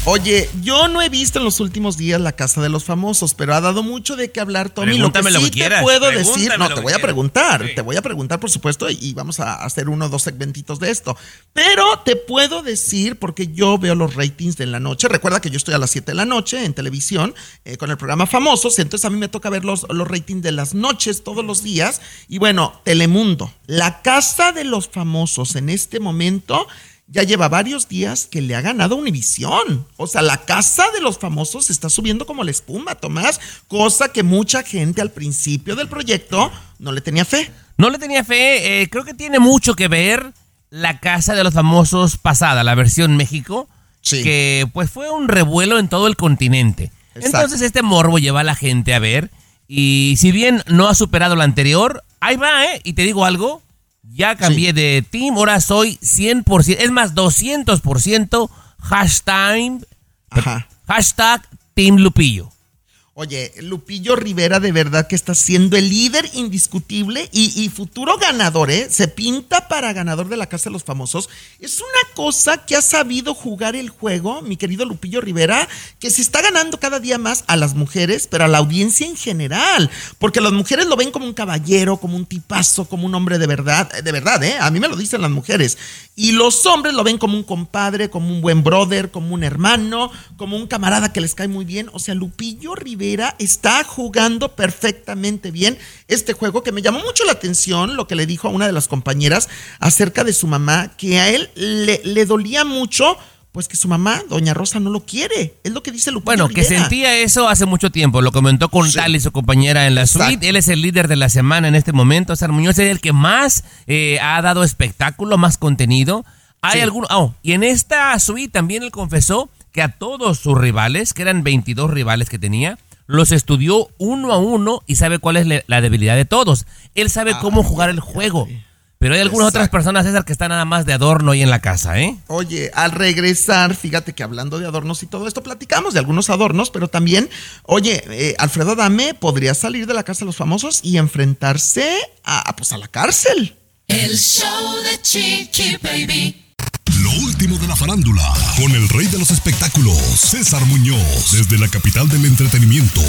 Oye, yo no he visto en los últimos días la casa de los famosos, pero ha dado mucho de qué hablar, Tommy. Lo que lo sí te puedo decir, no, te voy a preguntar, Sí. te voy a preguntar, por supuesto, y, y vamos a hacer uno o dos segmentitos de esto. Pero te puedo decir, porque yo veo los ratings de la noche. Recuerda que yo estoy a las 7 de la noche en televisión eh, con el programa Famosos, entonces a mí me toca ver los, los ratings de las noches todos los días. Y bueno, Telemundo, la casa de los famosos en este momento ya lleva varios días que le ha ganado Univisión. O sea, la casa de los famosos está subiendo como la espuma, Tomás, cosa que mucha gente al principio del proyecto no le tenía fe. No le tenía fe, eh, creo que tiene mucho que ver la casa de los famosos pasada, la versión México, Sí. que pues fue un revuelo en todo el continente. Exacto. Entonces este morbo lleva a la gente a ver y si bien no ha superado la anterior, ahí va, ¿eh? Y te digo algo, ya cambié de team, ahora soy 100%, es más 200% hashtag, Ajá. hashtag Team Lupillo. Oye, Lupillo Rivera de verdad que está siendo el líder indiscutible y, futuro ganador, ¿eh? Se pinta para ganador de la Casa de los Famosos. Es una cosa que ha sabido jugar el juego, mi querido Lupillo Rivera, que se está ganando cada día más a las mujeres, pero a la audiencia en general. Porque las mujeres lo ven como un caballero, como un tipazo, como un hombre de verdad. De verdad, ¿eh? A mí me lo dicen las mujeres. Y los hombres lo ven como un compadre, como un buen brother, como un hermano, como un camarada que les cae muy bien. O sea, Lupillo Rivera está jugando perfectamente bien este juego que me llamó mucho la atención, lo que le dijo a una de las compañeras acerca de su mamá, que a él le, le dolía mucho. Pues que su mamá, Doña Rosa, no lo quiere. Es lo que dice Lupillo Bueno, que sentía eso hace mucho tiempo. Lo comentó con Sí. Tali, su compañera en la Exacto. suite. Él es el líder de la semana en este momento. César Muñoz es el que más eh, ha dado espectáculo, más contenido. Hay Sí. algunos. Oh, y en esta suite también él confesó que a todos sus rivales, que eran 22 rivales que tenía, los estudió uno a uno y sabe cuál es la debilidad de todos. Él sabe cómo jugar el juego. Pero hay algunas otras personas, César, que están nada más de adorno ahí en la casa, ¿eh? Oye, al regresar, fíjate que hablando de adornos y todo esto, platicamos de algunos adornos, pero también, oye, eh, Alfredo Adame podría salir de la casa de los famosos y enfrentarse a, a, pues, a la cárcel. El show de Chiqui Baby. De la farándula, con el rey de los espectáculos, César Muñoz. Desde la capital del entretenimiento,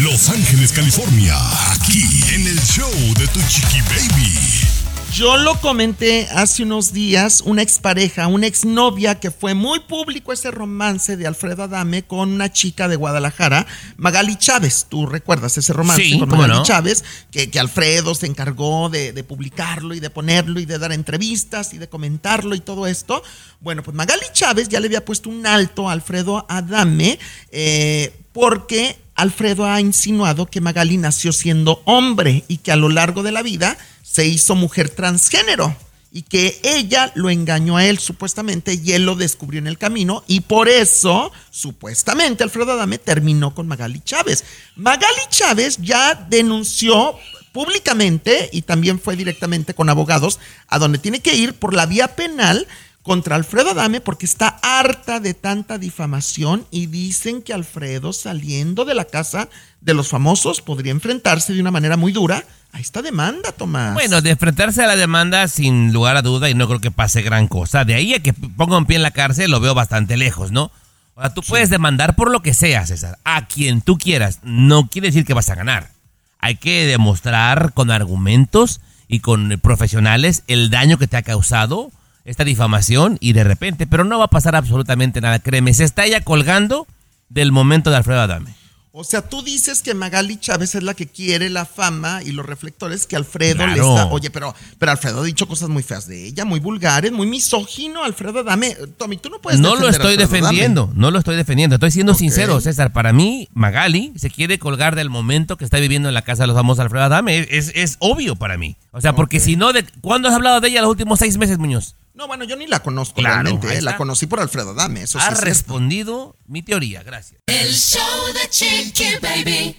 Los Ángeles, California. Aquí, en el show de Tu Chiqui Baby. Yo lo comenté hace unos días, una expareja, una exnovia que fue muy público ese romance de Alfredo Adame con una chica de Guadalajara, Magali Chávez. ¿Tú recuerdas ese romance Sí, con Magali no. Chávez? Que, que Alfredo se encargó de, de publicarlo y de ponerlo y de dar entrevistas y de comentarlo y todo esto. Bueno, pues Magali Chávez ya le había puesto un alto a Alfredo Adame eh, porque Alfredo ha insinuado que Magali nació siendo hombre y que a lo largo de la vida se hizo mujer transgénero y que ella lo engañó a él supuestamente y él lo descubrió en el camino y por eso supuestamente Alfredo Adame terminó con Magali Chávez. Magali Chávez ya denunció públicamente y también fue directamente con abogados a donde tiene que ir por la vía penal contra Alfredo Adame porque está harta de tanta difamación y dicen que Alfredo saliendo de la casa de los famosos podría enfrentarse de una manera muy dura a esta demanda, Tomás. Bueno, de enfrentarse a la demanda sin lugar a duda y no creo que pase gran cosa. De ahí a que ponga un pie en la cárcel lo veo bastante lejos, ¿no? O sea, tú puedes demandar por lo que sea, César, a quien tú quieras. No quiere decir que vas a ganar. Hay que demostrar con argumentos y con profesionales el daño que te ha causado esta difamación y de repente, pero no va a pasar absolutamente nada, créeme, se está ella colgando del momento de Alfredo Adame. O sea, tú dices que Magali Chávez es la que quiere la fama y los reflectores que Alfredo le está. Oye, pero, pero Alfredo ha dicho cosas muy feas de ella, muy vulgares, muy misógino. Alfredo, dame. Tommy, tú no puedes No lo estoy Alfredo defendiendo, no lo estoy defendiendo. Estoy siendo sincero, César. Para mí, Magali se quiere colgar del momento que está viviendo en la casa de los famosos Alfredo Adame. Es, es obvio para mí. O sea, porque si no, de, ¿cuándo has hablado de ella los últimos seis meses, Muñoz? No, bueno, yo ni la conozco Claro, realmente. ¿eh? La conocí por Alfredo Adame. Eso sí Ha es respondido mi teoría, gracias. El show de Chiqui Baby.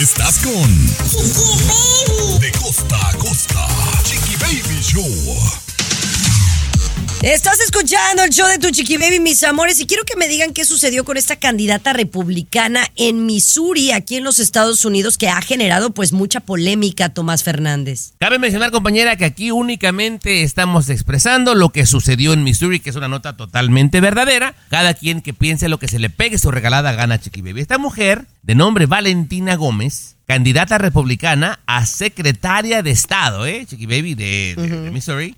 Estás con De costa a costa. Chiqui Baby Show. Estás escuchando el show de tu chiqui baby, mis amores, y quiero que me digan qué sucedió con esta candidata republicana en Missouri, aquí en los Estados Unidos, que ha generado pues mucha polémica, Tomás Fernández. Cabe mencionar, compañera, que aquí únicamente estamos expresando lo que sucedió en Missouri, que es una nota totalmente verdadera. Cada quien que piense lo que se le pegue su regalada gana, Chiqui Baby. Esta mujer, de nombre Valentina Gómez, candidata republicana a secretaria de Estado, ¿eh? Chiqui Baby, de, de- de Missouri,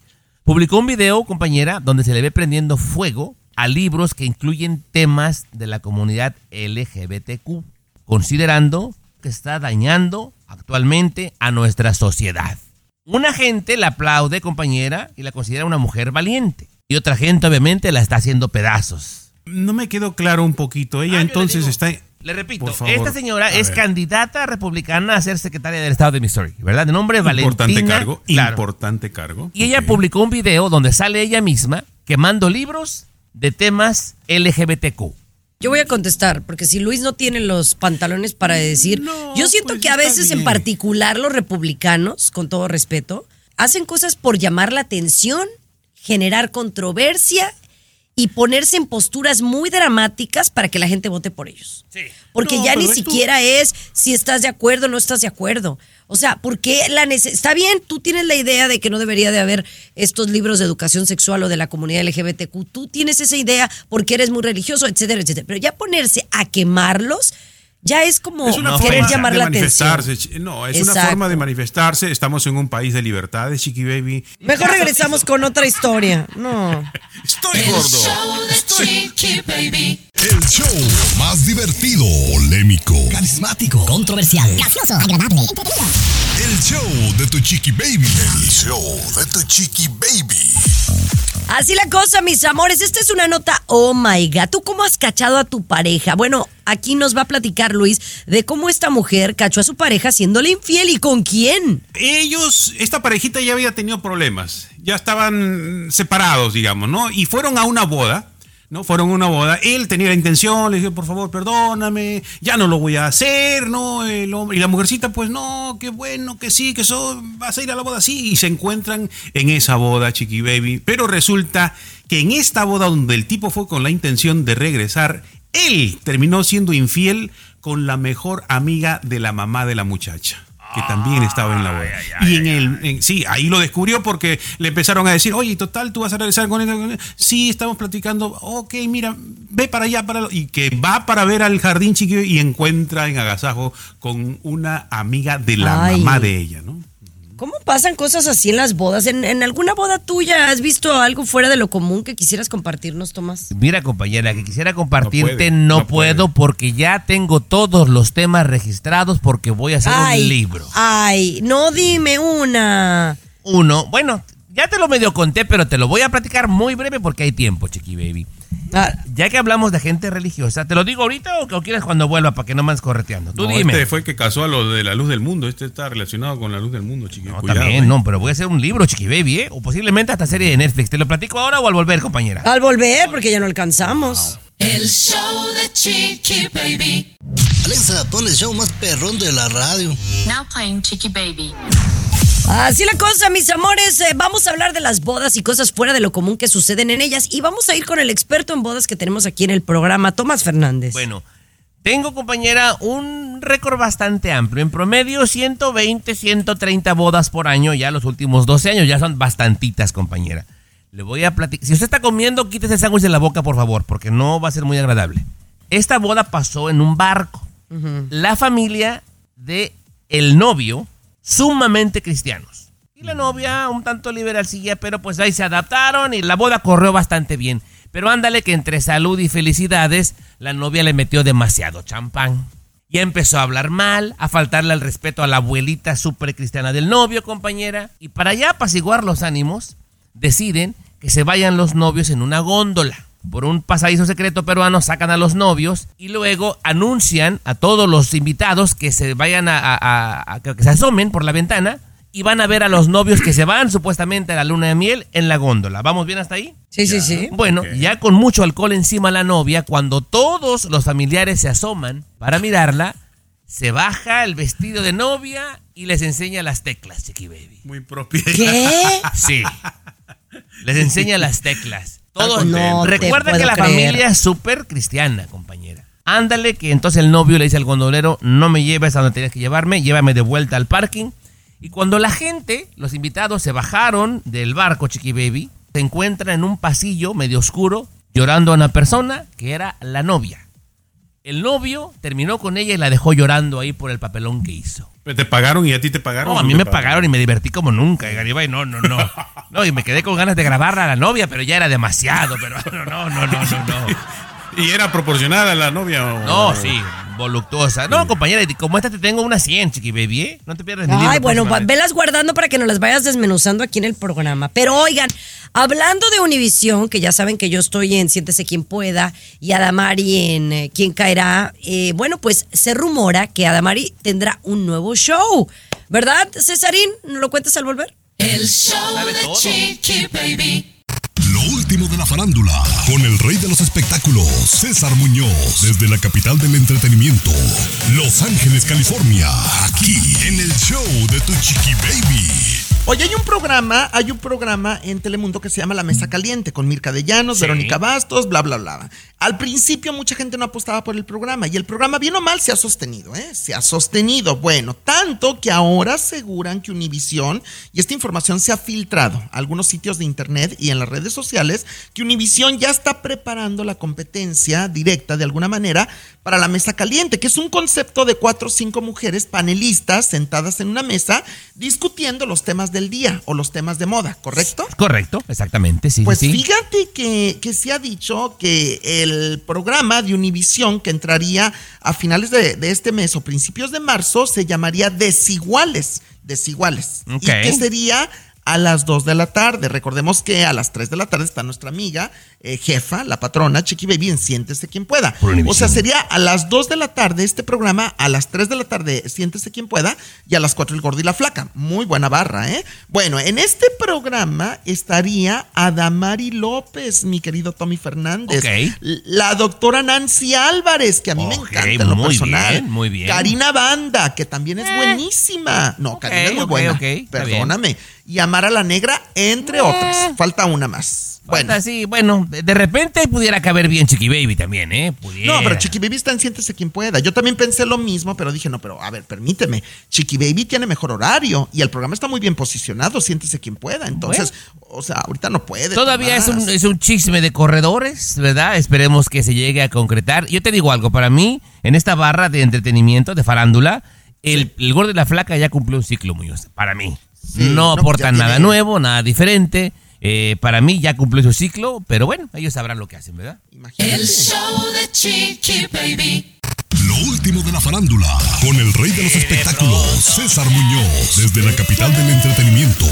publicó un video, compañera, donde se le ve prendiendo fuego a libros que incluyen temas de la comunidad LGBTQ, considerando que está dañando actualmente a nuestra sociedad. Una gente la aplaude, compañera, y la considera una mujer valiente. Y otra gente, obviamente, la está haciendo pedazos. No me quedó claro un poquito. Ella Ah, le entonces está. Le repito, esta señora a es ver. candidata republicana a ser secretaria del Estado de Missouri, ¿verdad? De nombre Importante Valentina. cargo. Claro. Importante cargo. Y ella publicó un video donde sale ella misma quemando libros de temas LGBTQ. Yo voy a contestar, porque si Luis no tiene los pantalones para decir, No, yo siento pues que a veces en particular los republicanos, con todo respeto, hacen cosas por llamar la atención, generar controversia y ponerse en posturas muy dramáticas para que la gente vote por ellos. Porque No, ya ni siquiera es si estás de acuerdo o no estás de acuerdo. O sea, ¿por qué la Está bien, tú tienes la idea de que no debería de haber estos libros de educación sexual o de la comunidad LGBTQ. Tú tienes esa idea porque eres muy religioso, etcétera, etcétera. Pero ya ponerse a quemarlos ya es como Es una querer forma llamar de la atención. manifestarse. chi- No, es una forma de manifestarse. Estamos en un país de libertades, Chiqui Baby. Mejor regresamos con otra historia. No. Estoy El gordo. show de Chiqui Baby. El show más divertido, polémico, Carismático, controversial, gracioso, agradable, entretenido. el show de tu chiqui baby. El show de tu chiqui baby. Así la cosa, mis amores. Esta es una nota, oh my God. ¿Tú cómo has cachado a tu pareja? Bueno, aquí nos va a platicar Luis de cómo esta mujer cachó a su pareja siéndole infiel y con quién. Ellos, esta parejita ya había tenido problemas. Ya estaban separados, digamos, ¿no? Y fueron a una boda. ¿No? Fueron una boda. Él tenía la intención, le dijo, por favor, perdóname, ya no lo voy a hacer, ¿no? El hombre- y la mujercita, pues no, qué bueno, que sí, que eso, vas a ir a la boda, sí. Y se encuentran en esa boda, Chiqui Baby. Pero resulta que en esta boda donde el tipo fue con la intención de regresar, él terminó siendo infiel con la mejor amiga de la mamá de la muchacha. Que también estaba en la boda. y en el. en- sí, ahí lo descubrió porque le empezaron a decir: Oye, total, tú vas a regresar con él. Sí, estamos platicando. Ok, mira, ve para allá. para Y que va para ver al jardín chiquillo y encuentra en agasajo con una amiga de la Ay. mamá de ella, ¿no? ¿Cómo pasan cosas así en las bodas? ¿En, en alguna boda tuya has visto algo fuera de lo común que quisieras compartirnos, Tomás? Mira, compañera, que quisiera compartirte, No no, puede, no puedo porque ya tengo todos los temas registrados porque voy a hacer ay, un libro. Ay, no dime una. Uno, bueno, ya te lo medio conté, pero te lo voy a platicar muy breve porque hay tiempo, Chiqui Baby. Ah, Ya que hablamos de gente religiosa, ¿te lo digo ahorita o, o quieres cuando vuelva para que no me andes correteando? Tú No, dime. Este fue el que casó a lo de la luz del mundo. Este está relacionado con la luz del mundo, chiquillo. No, Cuidado, también, ¿eh? no, pero voy a hacer un libro, Chiqui Baby, ¿eh? O posiblemente hasta serie de Netflix. ¿Te lo platico ahora o al volver, compañera? al volver, porque ya no alcanzamos. El show de Chiqui Baby. Alexa, pon el show más perrón de la radio. Now playing Chicky Baby. Así la cosa, mis amores. eh, vamos a hablar de las bodas y cosas fuera de lo común que suceden en ellas. Y vamos a ir con el experto en bodas que tenemos aquí en el programa, Tomás Fernández. Bueno, tengo, compañera, un récord bastante amplio. En promedio, 120, 130 bodas por año. Ya los últimos 12 años ya son bastantitas, compañera. Le voy a platicar. Si usted está comiendo, quítese el sándwich de la boca, por favor, porque no va a ser muy agradable. Esta boda pasó en un barco. La familia de el novio, sumamente cristianos. Y la novia, un tanto liberalcilla, pero pues ahí se adaptaron y la boda corrió bastante bien. Pero ándale que entre salud y felicidades, la novia le metió demasiado champán. Y empezó a hablar mal, a faltarle al respeto a la abuelita súper cristiana del novio, compañera. Y para ya apaciguar los ánimos, deciden que se vayan los novios en una góndola. Por un pasadizo secreto peruano sacan a los novios y luego anuncian a todos los invitados que se vayan a, a- a- a- que se asomen por la ventana y van a ver a los novios que se van supuestamente a la luna de miel en la góndola. ¿Vamos bien hasta ahí? Sí, sí, sí. Bueno, ya con mucho alcohol encima la novia, cuando todos los familiares se asoman para mirarla, se baja el vestido de novia y les enseña las teclas, Chiqui Baby. Muy propia. ¿Qué? Sí. Les enseña las teclas. No Recuerda que la creer. familia es súper cristiana, compañera. Ándale, que entonces el novio le dice al gondolero, no me lleves a donde tenías que llevarme, llévame de vuelta al parking. Y cuando la gente, los invitados, se bajaron del barco, Chiqui Baby, se encuentra en un pasillo medio oscuro, llorando a una persona que era la novia. El novio terminó con ella y la dejó llorando ahí por el papelón que hizo. ¿Te pagaron y a ti te pagaron? No, a ¿O mí me pagaron y me divertí como nunca, Garibay. No, no, no. No, y me quedé con ganas de grabarla a la novia, pero ya era demasiado. Pero no, no, no, no, no. no. ¿Y era proporcionada la novia? o- No, sí, voluptuosa. No, compañera, y como esta te tengo una 100, chiqui baby, ¿eh? No te pierdas ni libro Ay, bueno, velas guardando para que nos las vayas desmenuzando aquí en el programa. Pero oigan, hablando de Univisión, que ya saben que yo estoy en Siéntese quien pueda y Adamari en eh, Quién caerá, eh, bueno, pues se rumora que Adamari tendrá un nuevo show. ¿Verdad, Cesarín? ¿No lo cuentas al volver? El show de. Chiqui Baby. Lo último de la farándula, con el rey de los espectáculos, César Muñoz, desde la capital del entretenimiento, Los Ángeles, California, aquí en el show de Tu Chiqui Baby. Oye, hay un programa, hay un programa en Telemundo que se llama La Mesa Caliente, con Mirka de Llanos, Sí. Verónica Bastos, bla, bla, bla. Al principio mucha gente no apostaba por el programa y el programa, bien o mal, se ha sostenido, ¿eh? Se ha sostenido. Bueno, tanto que ahora aseguran que Univisión, y esta información se ha filtrado a algunos sitios de internet y en las redes sociales, que Univisión ya está preparando la competencia directa de alguna manera para la Mesa Caliente, que es un concepto de cuatro o cinco mujeres panelistas sentadas en una mesa discutiendo los temas del día o los temas de moda, ¿correcto? Correcto, exactamente, sí, Pues sí. fíjate que, que se ha dicho que el programa de Univisión que entraría a finales de, de este mes o principios de marzo se llamaría Desiguales. Desiguales. Ok. Y que sería a las 2 de la tarde. Recordemos que a las 3 de la tarde está nuestra amiga, eh, jefa, la patrona, Chiqui Baby, en Siéntese quien pueda. O sea, sería a las 2 de la tarde este programa, a las 3 de la tarde Siéntese quien pueda y a las 4 el gordo y la flaca. Muy buena barra, ¿eh? Bueno, en este programa estaría Adamari López, mi querido Tommy Fernández. Ok. La doctora Nancy Álvarez, que a mí me encanta en lo muy personal. bien, muy bien. Karina Banda, que también es buenísima. No, Karina es muy buena. está Y Amara la Negra, entre otras. Falta una más. Bueno. Sí, bueno, de de repente pudiera caber bien Chiqui Baby también, ¿eh? Pudiera. No, pero Chiqui Baby está en Siéntese quien pueda. Yo también pensé lo mismo, pero dije, no, pero a ver, permíteme. Chiqui Baby tiene mejor horario y el programa está muy bien posicionado, Siéntese quien pueda. Entonces, o sea, ahorita no puede. Todavía es un, es un chisme de corredores, ¿verdad? Esperemos que se llegue a concretar. Yo te digo algo, para mí, en esta barra de entretenimiento, de farándula, el, el gordo y la flaca ya cumplió un ciclo, Muñoz. Para mí. Sí, no aportan nada tiene- nuevo, nada diferente. Eh, para mí ya cumplió su ciclo, pero bueno, ellos sabrán lo que hacen, ¿verdad? Imagínate. El show de Chiqui Baby. Lo último de la farándula, con el rey de los espectáculos, César Muñoz, desde la capital del entretenimiento,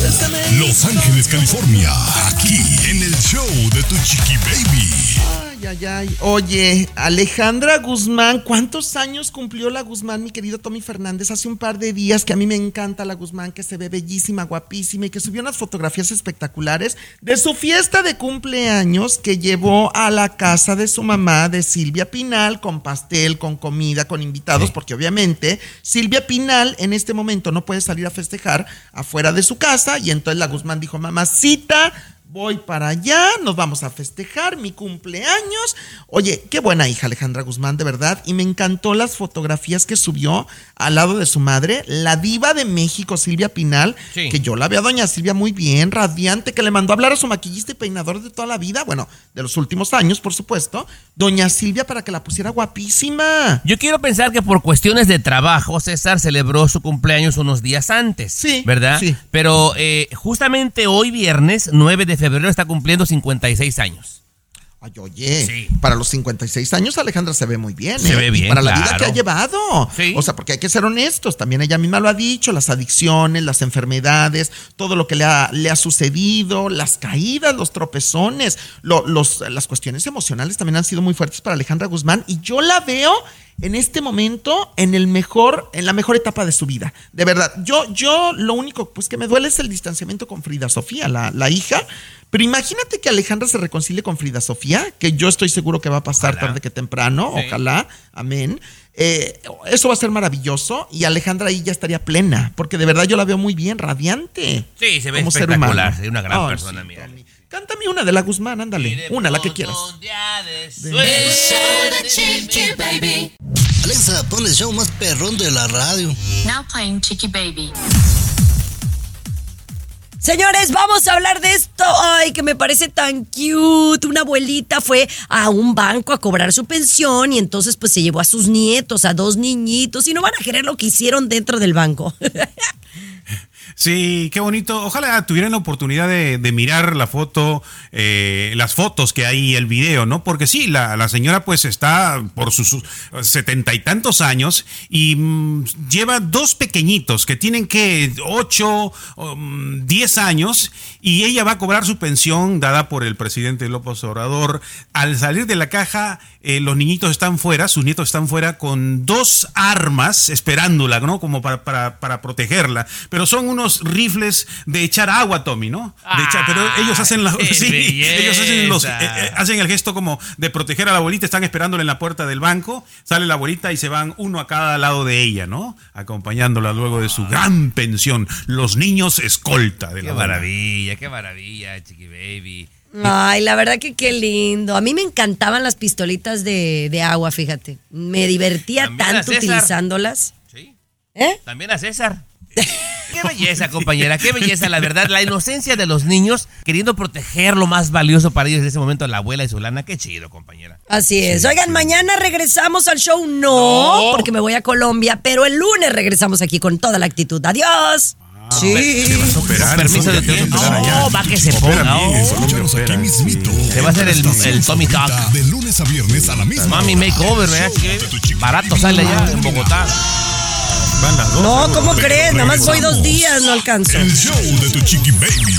Los Ángeles, California, aquí en el show de Tu Chiqui Baby. Ay, ay, ay. Oye, Alejandra Guzmán, ¿cuántos años cumplió la Guzmán, mi querido Tommy Fernández? Hace un par de días que a mí me encanta la Guzmán, que se ve bellísima, guapísima y que subió unas fotografías espectaculares de su fiesta de cumpleaños que llevó a la casa de su mamá, de Silvia Pinal, con pastel, con comida, con invitados, porque obviamente Silvia Pinal en este momento no puede salir a festejar afuera de su casa y entonces la Guzmán dijo, mamacita, Voy para allá, nos vamos a festejar mi cumpleaños. Oye, qué buena hija Alejandra Guzmán, de verdad. Y me encantó las fotografías que subió al lado de su madre, la diva de México, Silvia Pinal, Sí. que yo la veo a doña Silvia muy bien, radiante, que le mandó a hablar a su maquillista y peinador de toda la vida, bueno, de los últimos años, por supuesto, doña Silvia para que la pusiera guapísima. Yo quiero pensar que por cuestiones de trabajo, César celebró su cumpleaños unos días antes. Sí, ¿Verdad? sí. Pero eh, justamente hoy, viernes 9 de febrero, está cumpliendo 56 años. Ay, oye, Sí. para los 56 años Alejandra se ve muy bien. Se ¿eh? ve bien, para la vida que ha llevado. Sí. O sea, porque hay que ser honestos. También ella misma lo ha dicho, las adicciones, las enfermedades, todo lo que le ha, le ha sucedido, las caídas, los tropezones, lo- los, las cuestiones emocionales también han sido muy fuertes para Alejandra Guzmán. Y yo la veo en este momento en el mejor, en la mejor etapa de su vida. De verdad, yo, yo lo único pues que me duele es el distanciamiento con Frida Sofía, la, la hija. Pero imagínate que Alejandra se reconcilie con Frida Sofía, que yo estoy seguro que va a pasar tarde que temprano, ojalá, amén. Eh, eso va a ser maravilloso y Alejandra ahí ya estaría plena, porque de verdad yo la veo muy bien, radiante. Sí, se ve como ser espectacular, humano. sí, una gran Ay, persona, sí, mira. Cántame una de la Guzmán, ándale, una, la que quieras. El show de Chiqui Baby. Alexa, pon el show más perrón de la radio. Now playing Chicky Baby. Señores, vamos a hablar de esto. Ay, que me parece tan cute. Una abuelita fue a un banco a cobrar su pensión y entonces pues se llevó a sus nietos, a dos niñitos y no van a querer lo que hicieron dentro del banco. Sí, qué bonito. Ojalá tuvieran la oportunidad de, mirar la foto, eh, las fotos que hay el video, ¿no? Porque sí, la, señora pues está por sus setenta y tantos años y mm, lleva dos pequeñitos que tienen que ocho, um, diez años y ella va a cobrar su pensión dada por el presidente López Obrador. Al salir de la caja, eh, los niñitos están fuera, sus nietos están fuera con dos armas esperándola, ¿no? Como para, para, para protegerla. Pero son unos rifles de echar agua, Tommy, ¿no? De echar- pero ellos hacen la, sí, ellos hacen, los, eh, eh, hacen el gesto como de proteger a la abuelita, están esperándola en la puerta del banco, sale la abuelita y se van uno a cada lado de ella, ¿no? Acompañándola luego de su gran pensión. Los niños escolta de Qué la maravilla, qué maravilla, Chiqui Baby. Ay, la verdad que qué lindo. A mí me encantaban las pistolitas de, de agua, fíjate. Me divertía También tanto utilizándolas. Sí. ¿Eh? También a César. Qué belleza, compañera, qué belleza, la verdad. La inocencia de los niños queriendo proteger lo más valioso para ellos en ese momento, la abuela y su lana. Qué chido, compañera. Así es. Oigan, mañana regresamos al show. No, No. porque me voy a Colombia, pero el lunes regresamos aquí con toda la actitud. Adiós. sí. Te vas a operar, Con permiso de tiempo. No, allá. va que se ponga. oh. Escúchanos aquí mismito. Se va a hacer el- el Tommy Talk. De lunes a viernes a la misma Mami hora. Makeover, ¿verdad? Barato sale allá en. Bogotá. Van las dos, No. ¿cómo crees? Nada más voy dos días, no alcanzo. El show de tu chiqui baby.